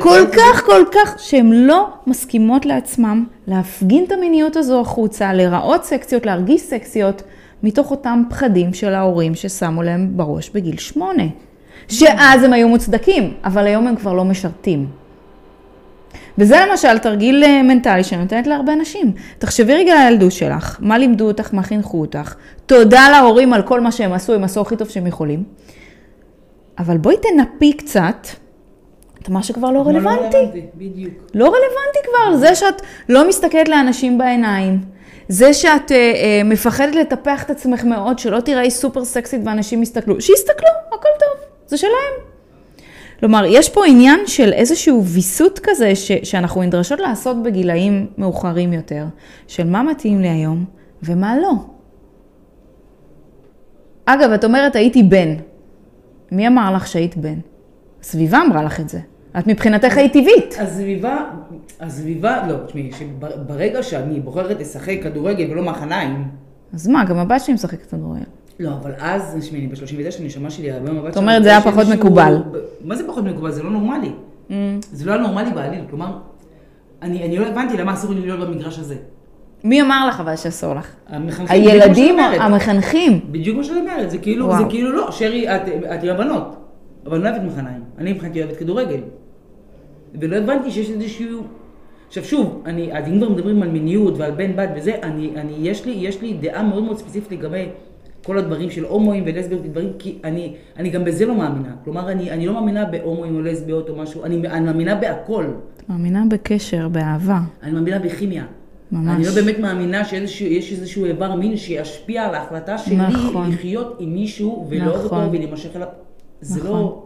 Speaker 2: כל כך, כל כך, שהן לא מסכימות לעצמם להפגין את המיניות הזו החוצה, להיראות סקציות, להרגיש סקציות, מתוך אותם פחדים של ההורים ששמו להם בראש בגיל שמונה. שאז הם היו מוצדקים, אבל היום הם כבר לא משרתים. וזה למשל תרגיל אה, מנטלי שאני נותנת להרבה נשים. תחשבי רגע על הילדות שלך, מה לימדו אותך, מה חינכו אותך. תודה להורים על כל מה שהם עשו, הם עשו הכי טוב שהם יכולים. אבל בואי תנפי קצת את מה שכבר לא רלוונטי.
Speaker 3: לא רלוונטי, בדיוק.
Speaker 2: לא רלוונטי כבר, זה שאת לא מסתכלת לאנשים בעיניים. זה שאת אה, אה, מפחדת לטפח את עצמך מאוד, שלא תיראי סופר סקסית ואנשים יסתכלו, שיסתכלו, הכל טוב, זה שלהם. כלומר, יש פה עניין של איזשהו ויסות כזה ש, שאנחנו נדרשות לעשות בגילאים מאוחרים יותר, של מה מתאים לי היום ומה לא. אגב, את אומרת, הייתי בן. מי אמר לך שהיית בן? הסביבה אמרה לך את זה. את מבחינתך היית טבעית.
Speaker 3: הסביבה, הסביבה, לא, תשמעי, ברגע שאני בוחרת לשחק כדורגל ולא מחניים...
Speaker 2: אז מה, גם הבת שלי משחקת כדורגל.
Speaker 3: לא, אבל אז, תשמעי, אני ב-39, הנשמה שלי, הרבה מהבת
Speaker 2: שלי... זאת אומרת, זה היה פחות מקובל.
Speaker 3: מה זה פחות מקובל? זה לא נורמלי. Mm. זה לא היה נורמלי בעליל, כלומר, אני לא הבנתי למה אסור לי להיות במגרש הזה.
Speaker 2: מי אמר לך אבל שאסור לך?
Speaker 3: המחנכים.
Speaker 2: הילדים המחנכים?
Speaker 3: בדיוק מה שאני אומרת, זה כאילו, זה כאילו לא, שרי, את עם הבנות, אבל אני לא אוהבת מחניים, אני מבחינתי אוהבת כדורגל. ולא הבנתי שיש איזשהו... עכשיו שוב, אני, אז אם כבר מדברים על מיניות ועל בן בת וזה, אני, אני, יש לי, יש לי דעה מאוד מאוד ספציפית לגבי כל הדברים של הומואים ולסביות ודברים, כי אני, אני גם בזה לא מאמינה. כלומר, אני, אני לא מאמינה בהומואים או לסביות או משהו, אני, אני מאמינה בהכל.
Speaker 2: את מאמינה בקשר, באהבה.
Speaker 3: אני מאמינה בכימיה. ממש. אני לא באמת מאמינה שיש איזשהו איבר מין שישפיע על ההחלטה שלי נכון. לחיות עם מישהו ולא נכון. אותו ולהימשך אליו. זה נכון. לא...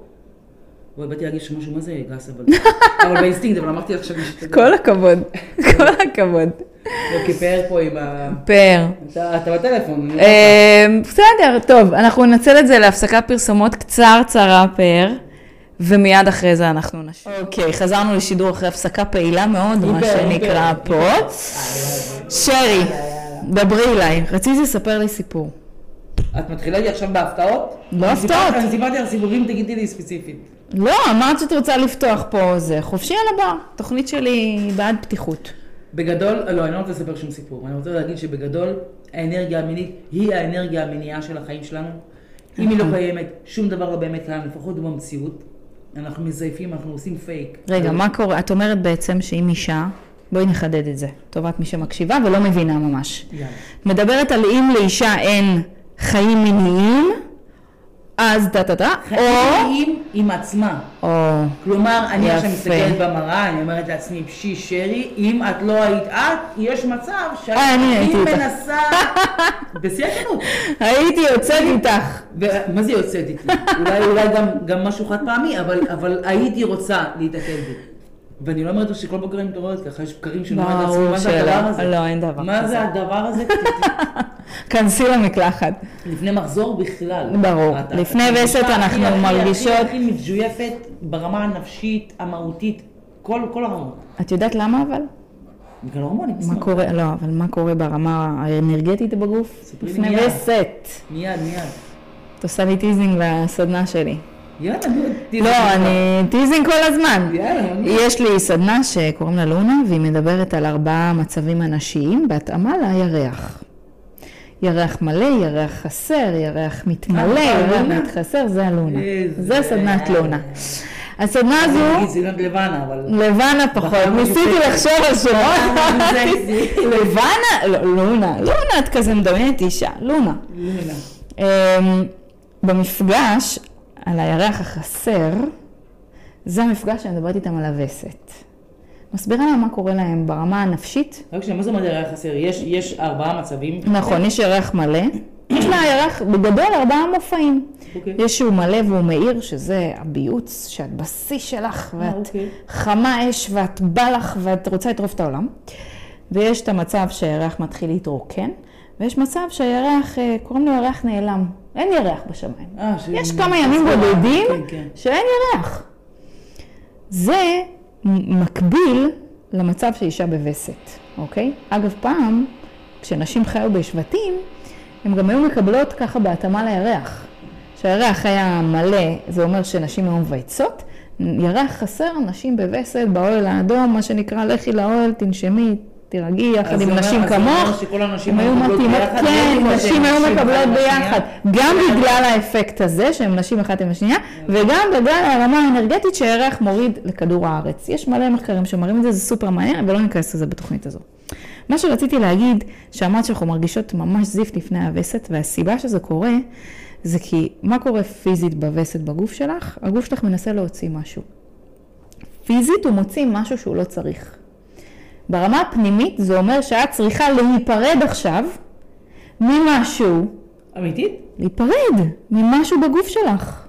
Speaker 3: וואי, באתי להגיד שמשהו מה זה גס, אבל... אבל באינסטינקט, אבל אמרתי עכשיו.
Speaker 2: כל הכבוד, כל הכבוד.
Speaker 3: אוקיי, פאר פה עם ה...
Speaker 2: פאר.
Speaker 3: אתה בטלפון.
Speaker 2: אמ, בסדר, טוב, אנחנו ננצל את זה להפסקת פרסומות קצרצרה, פאר. ומיד אחרי זה אנחנו נשאיר. אוקיי, חזרנו לשידור אחרי הפסקה פעילה מאוד, מה שנקרא פה. שרי, דברי אליי, רציתי לספר לי סיפור.
Speaker 3: את מתחילה לי עכשיו בהפתעות?
Speaker 2: לא הפתעות.
Speaker 3: אני סיפרתי על סיפורים, תגידי לי ספציפית.
Speaker 2: לא, אמרת שאת רוצה לפתוח פה זה. חופשי על הבא. תוכנית שלי היא בעד פתיחות.
Speaker 3: בגדול, לא, אני לא רוצה לספר שום סיפור. אני רוצה להגיד שבגדול, האנרגיה המינית היא האנרגיה המניעה של החיים שלנו. אם היא לא נכון. קיימת, שום דבר לא באמת קיים, לפחות במציאות. אנחנו מזייפים, אנחנו עושים פייק.
Speaker 2: רגע, מה קורה? את אומרת בעצם שאם אישה, בואי נחדד את זה, טובת מי שמקשיבה ולא מבינה ממש. יאללה. מדברת על אם לאישה אין חיים מיניים, אז טה-טה-טה,
Speaker 3: או... חיים עם עצמה.
Speaker 2: או...
Speaker 3: כלומר, אני עכשיו מסתכלת במראה, אני אומרת לעצמי, פשי שרי, אם את לא היית את, יש מצב שאת מנסה... בשיא הכנות.
Speaker 2: הייתי יוצאת איתך.
Speaker 3: מה זה יוצאת איתי? אולי גם משהו חד פעמי, אבל הייתי רוצה להתעכב בי. ואני לא אומרת שכל בוקר אני מתעוררת ככה, יש בקרים שאני אומרת לעצמי, מה זה הדבר הזה?
Speaker 2: לא, אין דבר כזה.
Speaker 3: מה זה הדבר הזה?
Speaker 2: כנסי למקלחת.
Speaker 3: לפני מחזור בכלל.
Speaker 2: ברור. לפני וסת אנחנו מרגישות... הכי
Speaker 3: הכי מג'ויפת ברמה הנפשית, המהותית, כל הרמות.
Speaker 2: את יודעת למה אבל?
Speaker 3: בגלל ההורמונים.
Speaker 2: מה קורה, לא, אבל מה קורה ברמה האנרגטית בגוף? לפני וסת.
Speaker 3: מיד, מיד.
Speaker 2: את עושה לי teasing לסדנה שלי.
Speaker 3: יאללה,
Speaker 2: לא, אני teasing כל הזמן. יש לי סדנה שקוראים לה לונה, והיא מדברת על ארבעה מצבים נשיים בהתאמה לירח. ירח מלא, ירח חסר, ירח מתמלא, אה, ירח מתחסר, זה הלונה. זה סדנת לונה. הסדנה הזו...
Speaker 3: אני אגיד סדנת לבנה, אבל...
Speaker 2: לבנה פחות. ניסיתי לחשוב על שמות. לבנה? לא, לונה. לונה, את כזה מדמיינת אישה. לונה. לונה. אמ, במפגש על הירח החסר, זה המפגש שאני מדברת איתם על הווסת. מסבירה להם מה קורה להם ברמה הנפשית.
Speaker 3: רק שנייה, מה זה אומר ירח חסר? יש, יש ארבעה מצבים.
Speaker 2: נכון, יש ירח מלא. יש לה ירח, בגדול ארבעה מופעים. Okay. אוקיי. יש שהוא מלא והוא מאיר, שזה הביוץ, שאת בשיא שלך, ואת okay. אוקיי. חמה אש, ואת בא לך, ואת רוצה לטרוף את העולם. ויש את המצב שהירח מתחיל להתרוקן, ויש מצב שהירח, אה, קוראים לו ירח נעלם. אין ירח בשמיים. אה, יש כמה ימים בודדים כן, כן. שאין ירח. זה מקביל למצב של אישה בווסת, אוקיי? אגב, פעם, כשנשים חיו בשבטים, הן גם היו מקבלות ככה בהתאמה לירח. כשהירח היה מלא, זה אומר שנשים היו מבייצות, ירח חסר, נשים בווסת, באוהל האדום, מה שנקרא, לכי לאוהל, תנשמי, תירגעי יחד עם נשים כמוך.
Speaker 3: הם היו מתאימות,
Speaker 2: כן, נשים היו מקבלות ביחד. גם בגלל האפקט הזה, שהן נשים אחת עם השנייה, וגם בגלל הרמה האנרגטית שהירח מוריד לכדור הארץ. יש מלא מחקרים שמראים את זה, זה סופר מעניין, ולא ניכנס לזה בתוכנית הזו. מה שרציתי להגיד, שאמרת שאנחנו מרגישות ממש זיפט לפני הווסת, והסיבה שזה קורה, זה כי מה קורה פיזית בווסת בגוף שלך? הגוף שלך מנסה להוציא משהו. פיזית הוא מוציא משהו שהוא לא צריך. ברמה הפנימית זה אומר שאת צריכה להיפרד עכשיו ממשהו.
Speaker 3: אמיתית?
Speaker 2: להיפרד ממשהו בגוף שלך.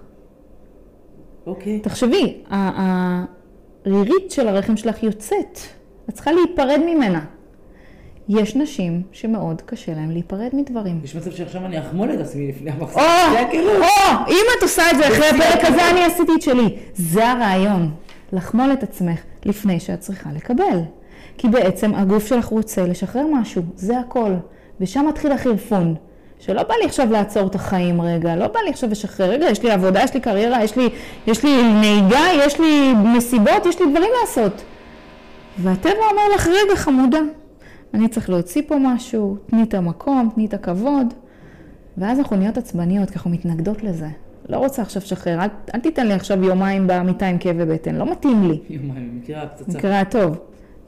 Speaker 3: אוקיי.
Speaker 2: תחשבי, הרירית של הרחם שלך יוצאת, את צריכה להיפרד ממנה. יש נשים שמאוד קשה להן להיפרד מדברים.
Speaker 3: יש מצב שעכשיו אני אחמול את עצמי לפני המחזור.
Speaker 2: כאילו- או, אם את עושה את זה אחרי הפרק הזה, אני עשיתי את שלי. זה הרעיון, לחמול את עצמך לפני שאת צריכה לקבל. כי בעצם הגוף שלך רוצה לשחרר משהו, זה הכל. ושם מתחיל החרפון. שלא בא לי עכשיו לעצור את החיים רגע, לא בא לי עכשיו לשחרר, רגע, יש לי עבודה, יש לי קריירה, יש לי, יש לי נהיגה, יש לי מסיבות, יש לי דברים לעשות. והטבע אומר לך, רגע חמודה, אני צריך להוציא פה משהו, תני את המקום, תני את הכבוד. ואז אנחנו נהיות עצבניות, כי אנחנו מתנגדות לזה. לא רוצה עכשיו לשחרר, אל, אל תיתן לי עכשיו יומיים במיטה עם כאבי בטן, לא מתאים לי.
Speaker 3: יומיים, מקרה הפצצה.
Speaker 2: מקרה טוב.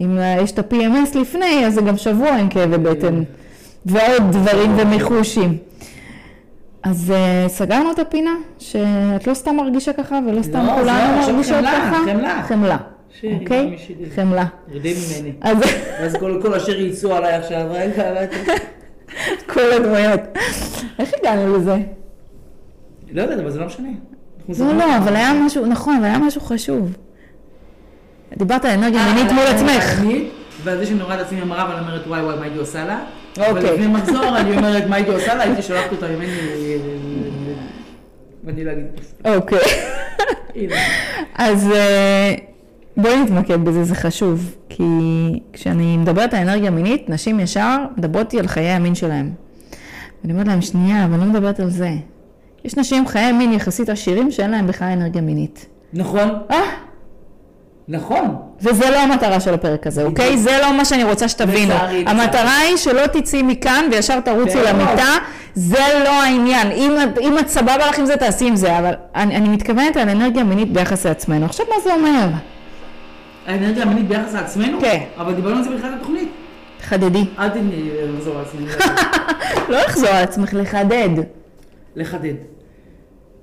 Speaker 2: אם אה, יש את ה-PMS לפני, אז זה גם שבוע עם כאבי בטן. ועוד דברים ומחושים. אז uh, סגרנו את הפינה, שאת לא סתם מרגישה ככה ולא סתם
Speaker 3: לא,
Speaker 2: כולנו מרגישות ככה.
Speaker 3: חמלה,
Speaker 2: חמלה. אוקיי? חמלה.
Speaker 3: רדי ממני. אז כל אשר יצאו עליי עכשיו, רגע,
Speaker 2: כל הדמויות. איך הגענו לזה?
Speaker 3: לא יודעת, אבל זה לא משנה.
Speaker 2: לא, לא, אבל היה משהו, נכון, אבל היה משהו חשוב. דיברת על אנרגיה מינית מול עצמך.
Speaker 3: ועל זה שאני רואה את עצמי במראה ואני אומרת, וואי וואי, מה הייתי עושה לה? אוקיי. ולפני מחזור אני אומרת, מה הייתי עושה לה? הייתי שולחת אותה ממני... ואני לא אגיד...
Speaker 2: אוקיי. אז אה, בואי נתמקד בזה, זה חשוב. כי כשאני מדברת על אנרגיה מינית, נשים ישר מדברות איתי על חיי המין שלהם. ואני אומרת להם, שנייה, אבל אני לא מדברת על זה. יש נשים עם חיי מין יחסית עשירים שאין להם בכלל אנרגיה מינית.
Speaker 3: נכון.
Speaker 2: אה?
Speaker 3: נכון.
Speaker 2: וזה לא המטרה של הפרק הזה, אוקיי? זה לא מה שאני רוצה שתבינו. המטרה היא שלא תצאי מכאן וישר תרוצי למיטה, זה לא העניין. אם את סבבה לך עם זה, תעשי עם זה, אבל אני מתכוונת על אנרגיה מינית ביחס לעצמנו. עכשיו, מה זה אומר?
Speaker 3: האנרגיה המינית ביחס לעצמנו?
Speaker 2: כן.
Speaker 3: אבל דיברנו על זה בתחילת התוכנית.
Speaker 2: חדדי.
Speaker 3: אל תתני לחזור על עצמי.
Speaker 2: לא לחזור על עצמך, לחדד.
Speaker 3: לחדד.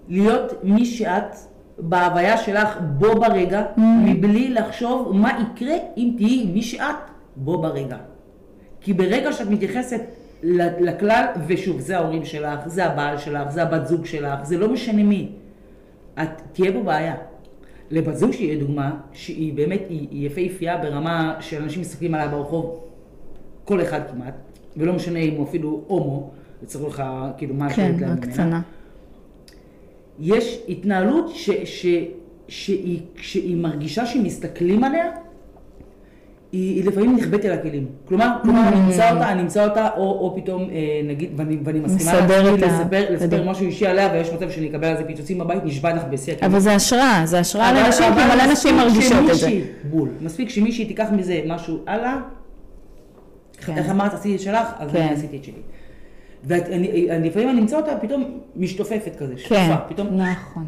Speaker 3: להיות מי שאת בהוויה שלך בו ברגע, mm. מבלי לחשוב מה יקרה אם תהיי מי שאת בו ברגע. כי ברגע שאת מתייחסת לכלל, ושוב, זה ההורים שלך, זה הבעל שלך, זה הבת זוג שלך, זה לא משנה מי, את תהיה בבעיה. לבת זוג שהיא דוגמה, שהיא באמת, היא, יפהפייה ברמה שאנשים מסתכלים עליה ברחוב, כל אחד כמעט, ולא משנה אם הוא אפילו הומו, וצריך לך, כאילו, מה
Speaker 2: כן, הקצנה.
Speaker 3: יש התנהלות ש, ש, שהיא, שהיא מרגישה שמסתכלים עליה, היא, היא לפעמים נכבדת אל הכלים. כלומר, כלומר, אני אמצא אותה, אני אמצא אותה, או, או פתאום, אה, נגיד, ואני, ואני מסכימה
Speaker 2: לעצמי
Speaker 3: לספר, לספר משהו אישי עליה, ויש מצב שאני אקבל על זה פיצוצים בבית, נשבע לך בשיא
Speaker 2: הכלים. אבל זה השראה, זה השראה לאנשים, כי מלא נשים מרגישות את זה.
Speaker 3: בול. מספיק שמישהי תיקח מזה משהו הלאה, כן. איך אמרת, עשיתי את שלך, אז כן. אני עשיתי את שלי. ולפעמים אני אמצא אותה פתאום משתופפת כזה,
Speaker 2: שטופה, כן, פתאום... נכון.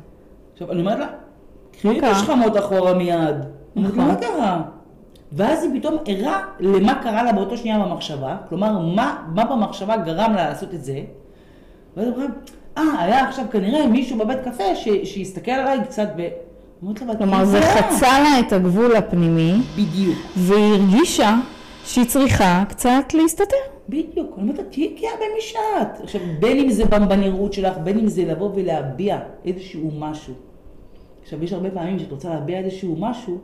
Speaker 3: עכשיו, אני אומרת לה, קחי את השכמות אחורה מיד. נכון. מה קרה? ואז היא פתאום ערה למה קרה לה באותו שנייה במחשבה, כלומר, מה, מה במחשבה גרם לה לעשות את זה, ואז היא אומרת, אה, היה עכשיו כנראה מישהו בבית קפה שהסתכל עליי קצת ו...
Speaker 2: כלומר, זה חצה לה את הגבול הפנימי.
Speaker 3: בדיוק.
Speaker 2: והיא הרגישה שהיא צריכה קצת להסתתר.
Speaker 3: בדיוק, אני אומרת, תהיי גאה במי שאת. עכשיו, בין אם זה בנראות שלך, בין אם זה לבוא ולהביע איזשהו משהו. עכשיו, יש הרבה פעמים שאת רוצה להביע איזשהו משהו,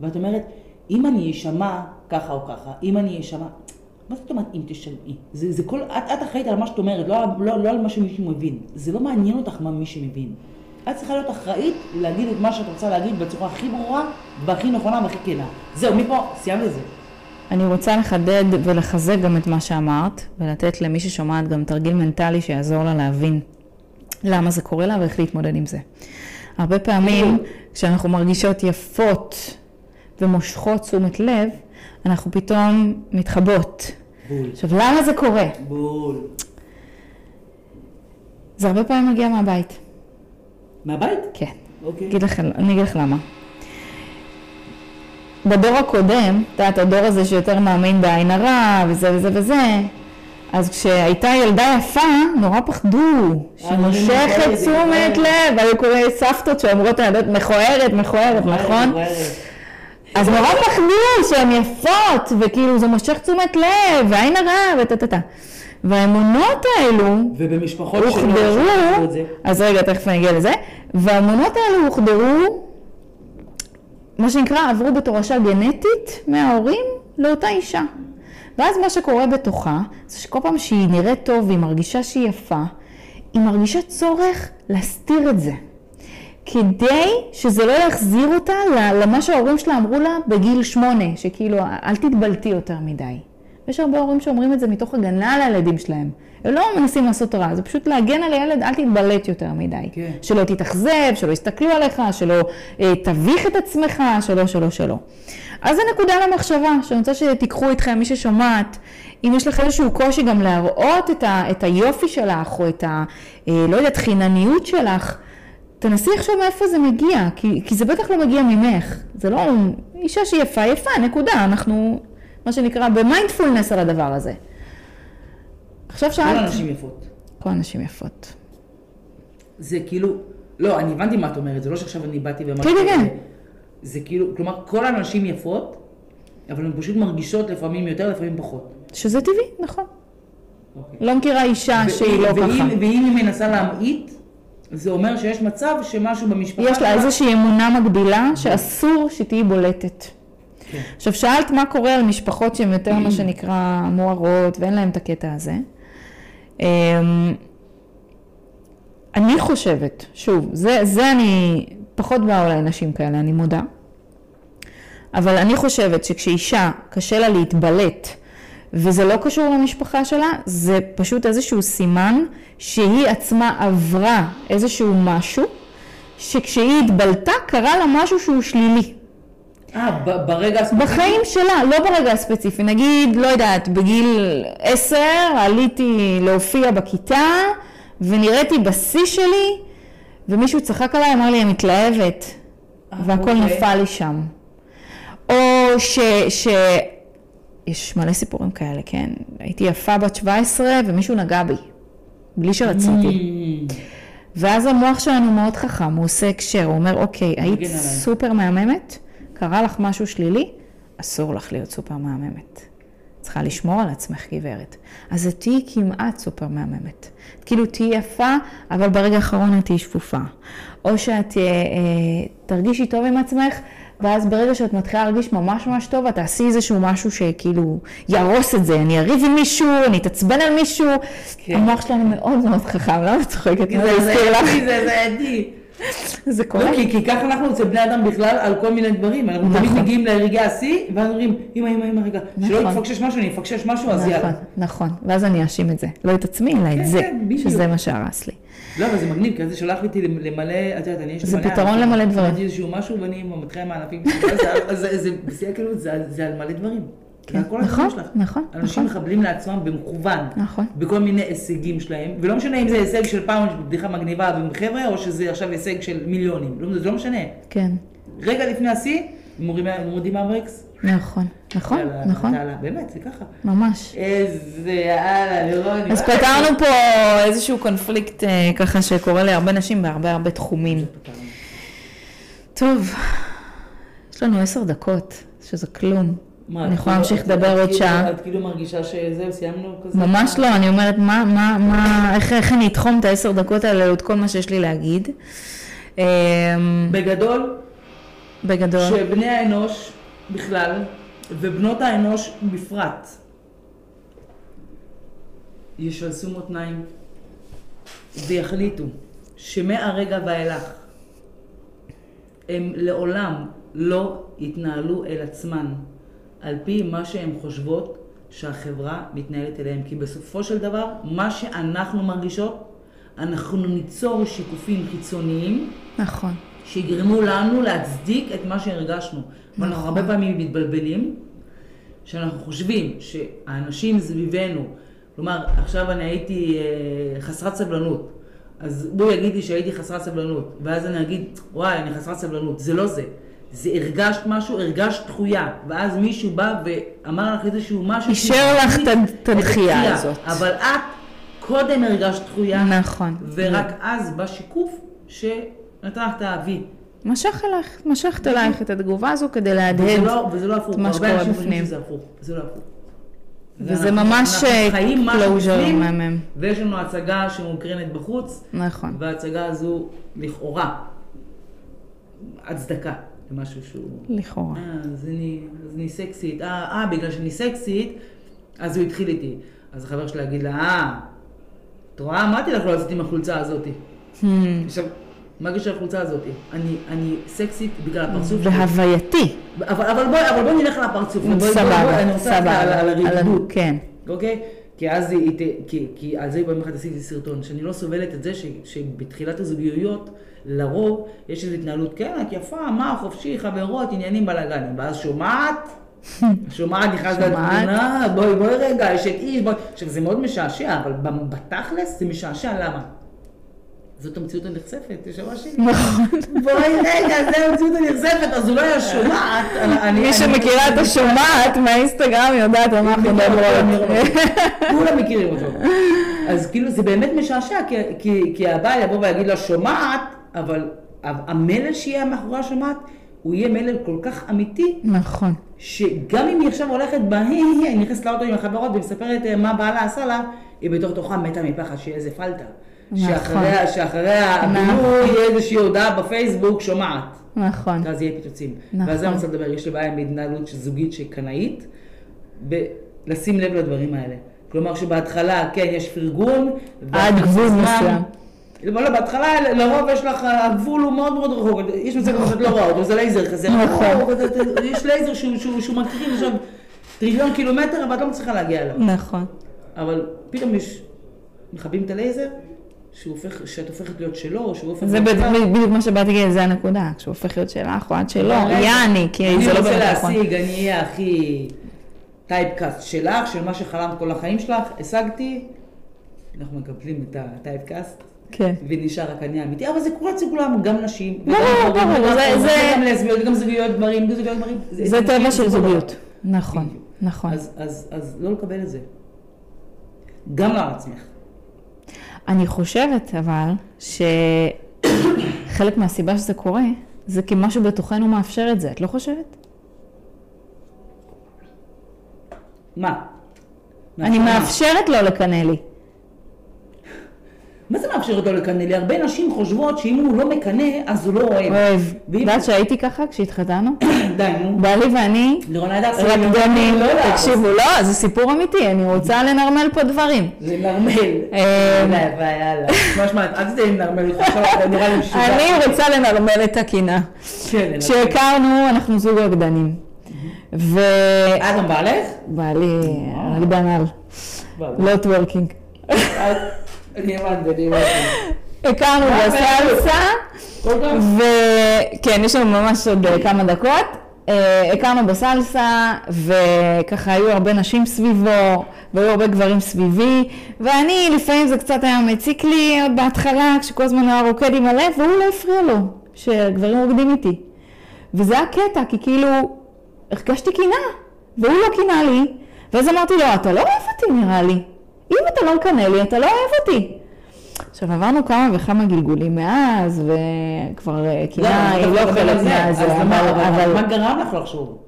Speaker 3: ואת אומרת, אם אני אשמע ככה או ככה, אם אני אשמע... מה זאת אומרת אם תשמעי? זה, זה כל, את, את אחראית על מה שאת אומרת, לא, לא, לא על מה שמישהו מבין. זה לא מעניין אותך מה מישהו מבין. את צריכה להיות אחראית להגיד את מה שאת רוצה להגיד בצורה הכי ברורה והכי נכונה והכי כנה. זהו, מפה סיימת את זה.
Speaker 2: אני רוצה לחדד ולחזק גם את מה שאמרת, ולתת למי ששומעת גם תרגיל מנטלי שיעזור לה להבין למה זה קורה לה ואיך להתמודד עם זה. הרבה פעמים כשאנחנו מרגישות יפות ומושכות תשומת לב, אנחנו פתאום מתחבות.
Speaker 3: בול.
Speaker 2: עכשיו, למה זה קורה?
Speaker 3: בול.
Speaker 2: זה הרבה פעמים מגיע מהבית.
Speaker 3: מהבית?
Speaker 2: כן.
Speaker 3: אוקיי.
Speaker 2: אני אגיד לך למה. בדור הקודם, את יודעת, הדור הזה שיותר מאמין בעין הרע וזה וזה וזה, אז כשהייתה ילדה יפה, נורא פחדו, שמושכת תשומת לב, היו קוראים סבתות שאומרות לילדות מכוערת, מכוערת, נכון? אז נורא פחדו שהן יפות, וכאילו זה מושך תשומת לב, ועין הרע, וטה-טה-טה. והאמונות האלו,
Speaker 3: ובמשפחות
Speaker 2: הוחדרו, אז רגע, תכף אני אגיע לזה, והאמונות האלו הוחדרו, מה שנקרא, עברו בתורשה גנטית מההורים לאותה אישה. ואז מה שקורה בתוכה, זה שכל פעם שהיא נראית טוב והיא מרגישה שהיא יפה, היא מרגישה צורך להסתיר את זה. כדי שזה לא יחזיר אותה למה שההורים שלה אמרו לה בגיל שמונה, שכאילו, אל תתבלטי יותר מדי. יש הרבה הורים שאומרים את זה מתוך הגנה על הילדים שלהם. הם לא מנסים לעשות רע, זה פשוט להגן על הילד, אל תתבלט יותר מדי. כן. שלא תתאכזב, שלא יסתכלו עליך, שלא אה, תביך את עצמך, שלא, שלא, שלא. אז זה נקודה למחשבה, שאני רוצה שתיקחו איתכם, מי ששומעת, אם יש לך איזשהו קושי גם להראות את, ה, את היופי שלך, או את ה... אה, לא יודעת, חינניות שלך, תנסי עכשיו מאיפה זה מגיע, כי, כי זה בטח לא מגיע ממך. זה לא אישה שהיא יפה, יפה, נקודה. אנחנו מה שנקרא, במיינדפולנס על הדבר הזה. עכשיו שאלת...
Speaker 3: כל הנשים יפות.
Speaker 2: כל הנשים יפות.
Speaker 3: זה כאילו, לא, אני הבנתי מה את אומרת, זה לא שעכשיו אני באתי ואמרתי...
Speaker 2: כן, כן, כן.
Speaker 3: זה כאילו, כלומר, כל הנשים יפות, אבל הן פשוט מרגישות לפעמים יותר, לפעמים פחות.
Speaker 2: שזה טבעי, נכון. אוקיי. לא מכירה אישה שהיא לא ככה.
Speaker 3: ואם היא מנסה להמעיט, זה אומר שיש מצב שמשהו במשפחה...
Speaker 2: יש לה איזושהי אמונה מגבילה שאסור שתהיי בולטת. כן. עכשיו, שאלת מה קורה על משפחות שהן יותר מה שנקרא מוארות ואין להן את הקטע הזה. אמ, אני חושבת, שוב, זה, זה אני, פחות באה אולי נשים כאלה, אני מודה, אבל אני חושבת שכשאישה קשה לה להתבלט וזה לא קשור למשפחה שלה, זה פשוט איזשהו סימן שהיא עצמה עברה איזשהו משהו, שכשהיא התבלטה קרה לה משהו שהוא שלילי.
Speaker 3: אה, ברגע הספציפי?
Speaker 2: בחיים שלה, לא ברגע הספציפי. נגיד, לא יודעת, בגיל עשר עליתי להופיע בכיתה, ונראיתי בשיא שלי, ומישהו צחק עליי, אמר לי, אני מתלהבת, אה, והכל אוקיי. נפל לי שם. או ש... ש... יש מלא סיפורים כאלה, כן? הייתי יפה בת 17 ומישהו נגע בי, בלי שרציתי. Mm. ואז המוח שלנו מאוד חכם, הוא עושה הקשר, הוא אומר, אוקיי, היית סופר מהממת, קרה לך משהו שלילי, אסור לך להיות סופר מהממת. צריכה לשמור על עצמך גברת. אז את תהיי כמעט סופר מהממת. כאילו תהיי יפה, אבל ברגע האחרון את תהיי שפופה. או שאת אה, אה, תרגישי טוב עם עצמך, ואז ברגע שאת מתחילה להרגיש ממש ממש טוב, את תעשי איזשהו משהו שכאילו יהרוס את זה. אני אריב עם מישהו, אני אתעצבן על מישהו. כן. המוח שלנו מאוד מאוד חכם, למה את צוחקת?
Speaker 3: זה זה לך? זה זה עדי.
Speaker 2: זה קורה. לא,
Speaker 3: כי, כי ככה אנחנו אצל בני אדם בכלל על כל מיני דברים. אנחנו נכון. תמיד מגיעים לרגעי השיא, ואז אומרים, אמא, אמא, אמא, רגע, נכון. שלא יפקשש משהו, אני אפקשש משהו, אז
Speaker 2: נכון,
Speaker 3: יאללה.
Speaker 2: נכון, ואז אני אאשים את זה. לא את עצמי, אלא כן, את זה, כן, שזה מה שהרס לי.
Speaker 3: לא, אבל זה מגניב, כי זה שולח אותי למלא, את יודעת, אני יש
Speaker 2: לי מלא... זה פתרון למלא דברים.
Speaker 3: איזשהו משהו ואני מתחילה עם הענפים. זה כאילו, זה על מלא דברים.
Speaker 2: כן, נכון, נכון, נכון.
Speaker 3: אנשים מחבלים לעצמם במכוון,
Speaker 2: נכון.
Speaker 3: בכל מיני הישגים שלהם, ולא משנה אם זה הישג של פעם בדיחה מגניבה עם חבר'ה, או שזה עכשיו הישג של מיליונים, לא, זה לא משנה.
Speaker 2: כן.
Speaker 3: רגע לפני השיא, מורידים מהברקס.
Speaker 2: נכון, נכון, נכון.
Speaker 3: באמת, זה ככה.
Speaker 2: ממש.
Speaker 3: איזה יאללה, לירון.
Speaker 2: אז פתרנו פה איזשהו קונפליקט אה, ככה שקורה להרבה נשים בהרבה הרבה תחומים. טוב, יש לנו עשר דקות, שזה כלום.
Speaker 3: מה,
Speaker 2: אני יכולה להמשיך לדבר עוד
Speaker 3: כאילו-
Speaker 2: שעה.
Speaker 3: את כאילו מרגישה שזהו, סיימנו כזה?
Speaker 2: ממש לא, אני אומרת, מה, מה, מה, איך, איך אני אתחום את העשר דקות האלה לעוד כל מה שיש לי להגיד?
Speaker 3: אמ, בגדול,
Speaker 2: בגדול.
Speaker 3: שבני האנוש בכלל, ובנות האנוש בפרט, ישלסו מותניים ויחליטו שמהרגע ואילך הם לעולם לא יתנהלו אל עצמן על פי מה שהן חושבות שהחברה מתנהלת אליהן. כי בסופו של דבר, מה שאנחנו מרגישות, אנחנו ניצור שיקופים חיצוניים.
Speaker 2: נכון.
Speaker 3: שיגרמו לנו להצדיק את מה שהרגשנו. נכון. ואנחנו הרבה פעמים מתבלבלים, שאנחנו חושבים שהאנשים סביבנו, כלומר, עכשיו אני הייתי אה, חסרת סבלנות, אז הוא יגיד לי שהייתי חסרת סבלנות, ואז אני אגיד, וואי, אני חסרת סבלנות. זה לא זה. זה הרגשת משהו, הרגשת דחויה, ואז מישהו בא ואמר לך איזשהו משהו...
Speaker 2: אישר לך את הדחייה הזאת.
Speaker 3: אבל את קודם הרגשת דחויה.
Speaker 2: נכון.
Speaker 3: ורק אז בא שיקוף שנתן לך את האבי.
Speaker 2: משך אלייך, משכת אלייך את התגובה הזו כדי להדהד
Speaker 3: לא- לא
Speaker 2: את מה שקורה בפנים.
Speaker 3: זה לא הפוך.
Speaker 2: וזה ממש closure
Speaker 3: בפנים,
Speaker 2: מהמם.
Speaker 3: ויש לנו הצגה שמוקרנת בחוץ,
Speaker 2: נכון.
Speaker 3: וההצגה הזו לכאורה הצדקה למשהו שהוא...
Speaker 2: לכאורה.
Speaker 3: אה, אז אני, אז אני סקסית, אה, אה, בגלל שאני סקסית, אז הוא התחיל איתי. אז החבר שלה יגיד לה, אה, את רואה? אמרתי לך לא לצאת עם החולצה הזאתי.
Speaker 2: Hmm.
Speaker 3: עכשיו, מה הקשר לחולצה הזאתי? אני, אני סקסית בגלל הפרצוף שלי.
Speaker 2: והווייתי.
Speaker 3: אבל, אבל בואי, אבל בואי נלך לפרצוף. בואי, בואי, בואי,
Speaker 2: סבבה,
Speaker 3: אני רוצה
Speaker 2: סבבה.
Speaker 3: על, על הרדידות.
Speaker 2: כן.
Speaker 3: אוקיי? כי אז היא, כי, כי על זה פעם אחת עשיתי סרטון, שאני לא סובלת את זה ש, שבתחילת הזוגיות, לרוב יש איזו התנהלות, כן, את יפה, מה, חופשי, חברות, עניינים, בלאגנים, ואז שומעת, שומעת, נכנס
Speaker 2: שומעת.
Speaker 3: לתמונה, בואי, בואי רגע, יש את איש, בואי, עכשיו זה מאוד משעשע, אבל בתכלס זה משעשע, למה? זאת המציאות הנחשפת, יש ממש שלי.
Speaker 2: נכון.
Speaker 3: בואי רגע, זה המציאות הנחשפת, אז אולי השומעת,
Speaker 2: מי שמכירה את השומעת מהאינסטגרם יודעת על מה אנחנו מדברות.
Speaker 3: כולם מכירים אותו. אז כאילו זה באמת משעשע, כי הבעל יבוא ויגיד לה שומעת, אבל המלל שיהיה מאחורי השומעת, הוא יהיה מלל כל כך אמיתי,
Speaker 2: נכון.
Speaker 3: שגם אם היא עכשיו הולכת בה, היא, נכנסת לאוטו עם החברות ומספרת אה, מה בעלה עשה לה, היא בתוך תוכה מתה מפחד שיהיה איזה פלטה.
Speaker 2: נכון.
Speaker 3: שאחריה, שאחריה
Speaker 2: נכון.
Speaker 3: הבילוי יהיה איזושהי הודעה בפייסבוק, שומעת.
Speaker 2: נכון.
Speaker 3: ואז יהיה פיצוצים.
Speaker 2: נכון.
Speaker 3: ועל זה אני רוצה לדבר, יש לי בעיה עם התנהלות זוגית שקנאית, ולשים לב לדברים האלה. כלומר שבהתחלה, כן, יש פרגון.
Speaker 2: עד גבול מסוים.
Speaker 3: לא, בהתחלה לרוב יש לך, הגבול הוא מאוד מאוד רחוק, יש מצב כזה שאת לא רואה אותו, זה לייזר כזה,
Speaker 2: נכון.
Speaker 3: יש לייזר שהוא- שהוא שהוא מקרין עכשיו טריליון קילומטר, אבל את לא מצליחה להגיע אליו.
Speaker 2: נכון.
Speaker 3: אבל פתאום יש, מכבים את הלייזר, שהוא הופך- שאת הופכת להיות שלו, שהוא הופך
Speaker 2: זה
Speaker 3: להיות שלך.
Speaker 2: בדיוק בדיוק מה שבאתי להגיד, זה הנקודה. כשהוא הופך להיות שלך או את שלו, יעני, כי זה לא
Speaker 3: אני
Speaker 2: באמת
Speaker 3: רוצה
Speaker 2: נכון.
Speaker 3: להשיג, אני אהיה הכי טייפקאסט שלך, של מה שחלמת כל החיים שלך, השגתי, אנחנו מקבלים את הטייפקאסט,
Speaker 2: כן.
Speaker 3: ונשאר רק אני האמיתי, אבל זה קורה אצל כולם, גם נשים,
Speaker 2: ברור,
Speaker 3: גברים,
Speaker 2: ברור,
Speaker 3: וגם
Speaker 2: זה-
Speaker 3: גם לסביות, גם זוגיות גברים, גם זוגיות גברים.
Speaker 2: זה טבע של זוגיות.
Speaker 3: דבר.
Speaker 2: נכון. נכון.
Speaker 3: אז- אז אז לא לקבל את זה. גם לא על עצמך.
Speaker 2: אני חושבת אבל שחלק מהסיבה שזה קורה, זה כי משהו בתוכנו מאפשר את זה, את לא חושבת?
Speaker 3: מה?
Speaker 2: אני? מאפשרת לו לקנא לי.
Speaker 3: מה זה מאפשר אותו לקנא לי? הרבה נשים חושבות שאם הוא לא מקנא, אז הוא לא אוהב.
Speaker 2: אוהב. יודעת שהייתי ככה כשהתחתנו?
Speaker 3: די, נו.
Speaker 2: בעלי ואני
Speaker 3: לירון הדס,
Speaker 2: רקדנים,
Speaker 3: לא.
Speaker 2: תקשיבו, לא, זה סיפור אמיתי, אני רוצה לנרמל פה דברים.
Speaker 3: זה נרמל.
Speaker 2: אה,
Speaker 3: יאללה, יאללה. אל תדעי אם נרמל איתך עכשיו, אתה נראה לי משוגע.
Speaker 2: אני רוצה לנרמל את הקנאה.
Speaker 3: כן,
Speaker 2: כשהכרנו, אנחנו זוג רקדנים. ובעלי,
Speaker 3: אה, גם בעלך?
Speaker 2: רקדן על, לא טוורקינג.
Speaker 3: אני הבנתי, אני הבנתי.
Speaker 2: הכרנו בסלסה? וכן, יש לנו ממש עוד אה, כמה דקות. אה, הכרנו בסלסה, וככה היו הרבה נשים סביבו, והיו הרבה גברים סביבי, ואני, לפעמים זה קצת היה מציק לי עוד בהתחלה, כשכל הזמן היה רוקד עם הלב, והוא לא הפריע לו, שגברים רוקדים איתי. וזה היה קטע, כי כאילו, הרגשתי קינה, והוא לא קינה לי, ואז אמרתי לו, אתה לא אוהב אותי נראה לי. אם אתה לא מקנא לי, אתה לא אוהב אותי. עכשיו, עברנו כמה וכמה גלגולים מאז, וכבר אה, קינה היא לא חלק מהזה,
Speaker 3: אז למה-
Speaker 2: אבל...
Speaker 3: אבל
Speaker 2: אבל-
Speaker 3: מה גרם לך לחשוב?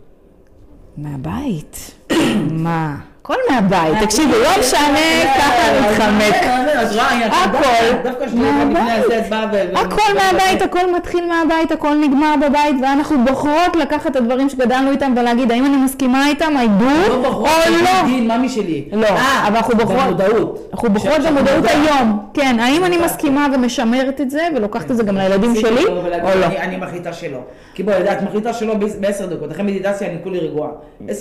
Speaker 2: מהבית. מה? הכל מהבית. תקשיבו, לא משנה, ככה נתחמק. הכל מהבית. הכל מהבית, הכל מתחיל מהבית, הכל נגמר בבית, ואנחנו בוחרות לקחת את הדברים שגדלנו איתם ולהגיד, האם אני מסכימה איתם, I do,
Speaker 3: לא
Speaker 2: או לא. לא,
Speaker 3: אה,
Speaker 2: אבל אנחנו בוחרות. אנחנו בוחרות במודעות. היום, כן, האם אני. מסכימה ומשמרת את זה, ולוקחת את זה גם לילדים
Speaker 3: תפסיקי
Speaker 2: שלי, או לא.
Speaker 3: אני- מחליטה שלא. כי בואי, את מחליטה שלא בעשר דקות, אחרי מדיטציה אני כולי רגועה.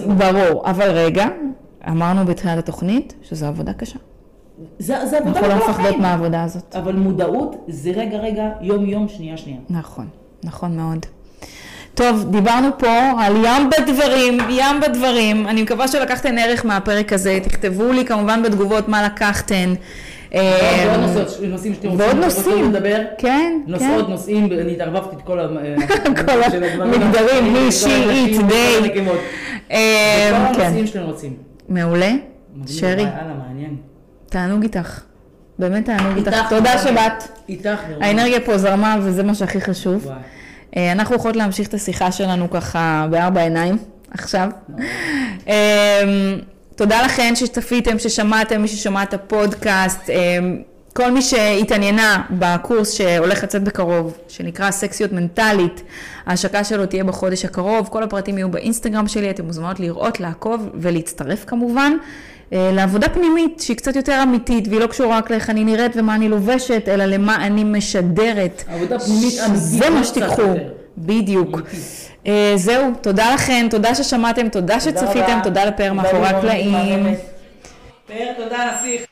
Speaker 2: ברור, אבל רגע, אמרנו בתחילת התוכנית שזו עבודה קשה.
Speaker 3: זה זה עבודה
Speaker 2: אנחנו לא מפחדות. מהעבודה הזאת.
Speaker 3: אבל מודעות זה רגע רגע, יום יום, שנייה שנייה.
Speaker 2: נכון, נכון מאוד. טוב, דיברנו פה על ים בדברים, ים בדברים. אני מקווה שלקחתם ערך מהפרק הזה. תכתבו לי כמובן בתגובות מה לקחתם.
Speaker 3: ועוד
Speaker 2: אה,
Speaker 3: נושאים- שאתם רוצים. לדבר.
Speaker 2: כן, כן.
Speaker 3: נושאים, אני התערבבתי את כל.
Speaker 2: המגדרים, מי, she,
Speaker 3: הנשים,
Speaker 2: it,
Speaker 3: כל. הנושאים שאתם רוצים.
Speaker 2: מעולה. שרי,
Speaker 3: יאללה, מעניין.
Speaker 2: תענוג איתך. באמת תענוג איתך.
Speaker 3: איתך,
Speaker 2: תודה. שבאת.
Speaker 3: איתך.
Speaker 2: האנרגיה פה זרמה וזה מה שהכי חשוב.
Speaker 3: וואי.
Speaker 2: אנחנו יכולות להמשיך את השיחה שלנו ככה בארבע עיניים עכשיו. תודה לכן שצפיתם, ששמעתם, מי ששמע את הפודקאסט. כל מי שהתעניינה בקורס שהולך לצאת בקרוב, שנקרא סקסיות מנטלית, ההשקה שלו תהיה בחודש הקרוב, כל הפרטים יהיו באינסטגרם שלי, אתם מוזמנות לראות, לעקוב ולהצטרף כמובן. אה, לעבודה פנימית שהיא קצת יותר אמיתית, והיא לא קשורה רק לאיך אני נראית ומה אני לובשת, אלא למה אני משדרת.
Speaker 3: עבודה פנימית אמיתית.
Speaker 2: זה מה שתיקחו, בדיוק. אה, זהו, תודה לכם, תודה ששמעתם, תודה שצפיתם, תודה לפאר מאחורי הקלעים.
Speaker 3: פאר, תודה, נסיך.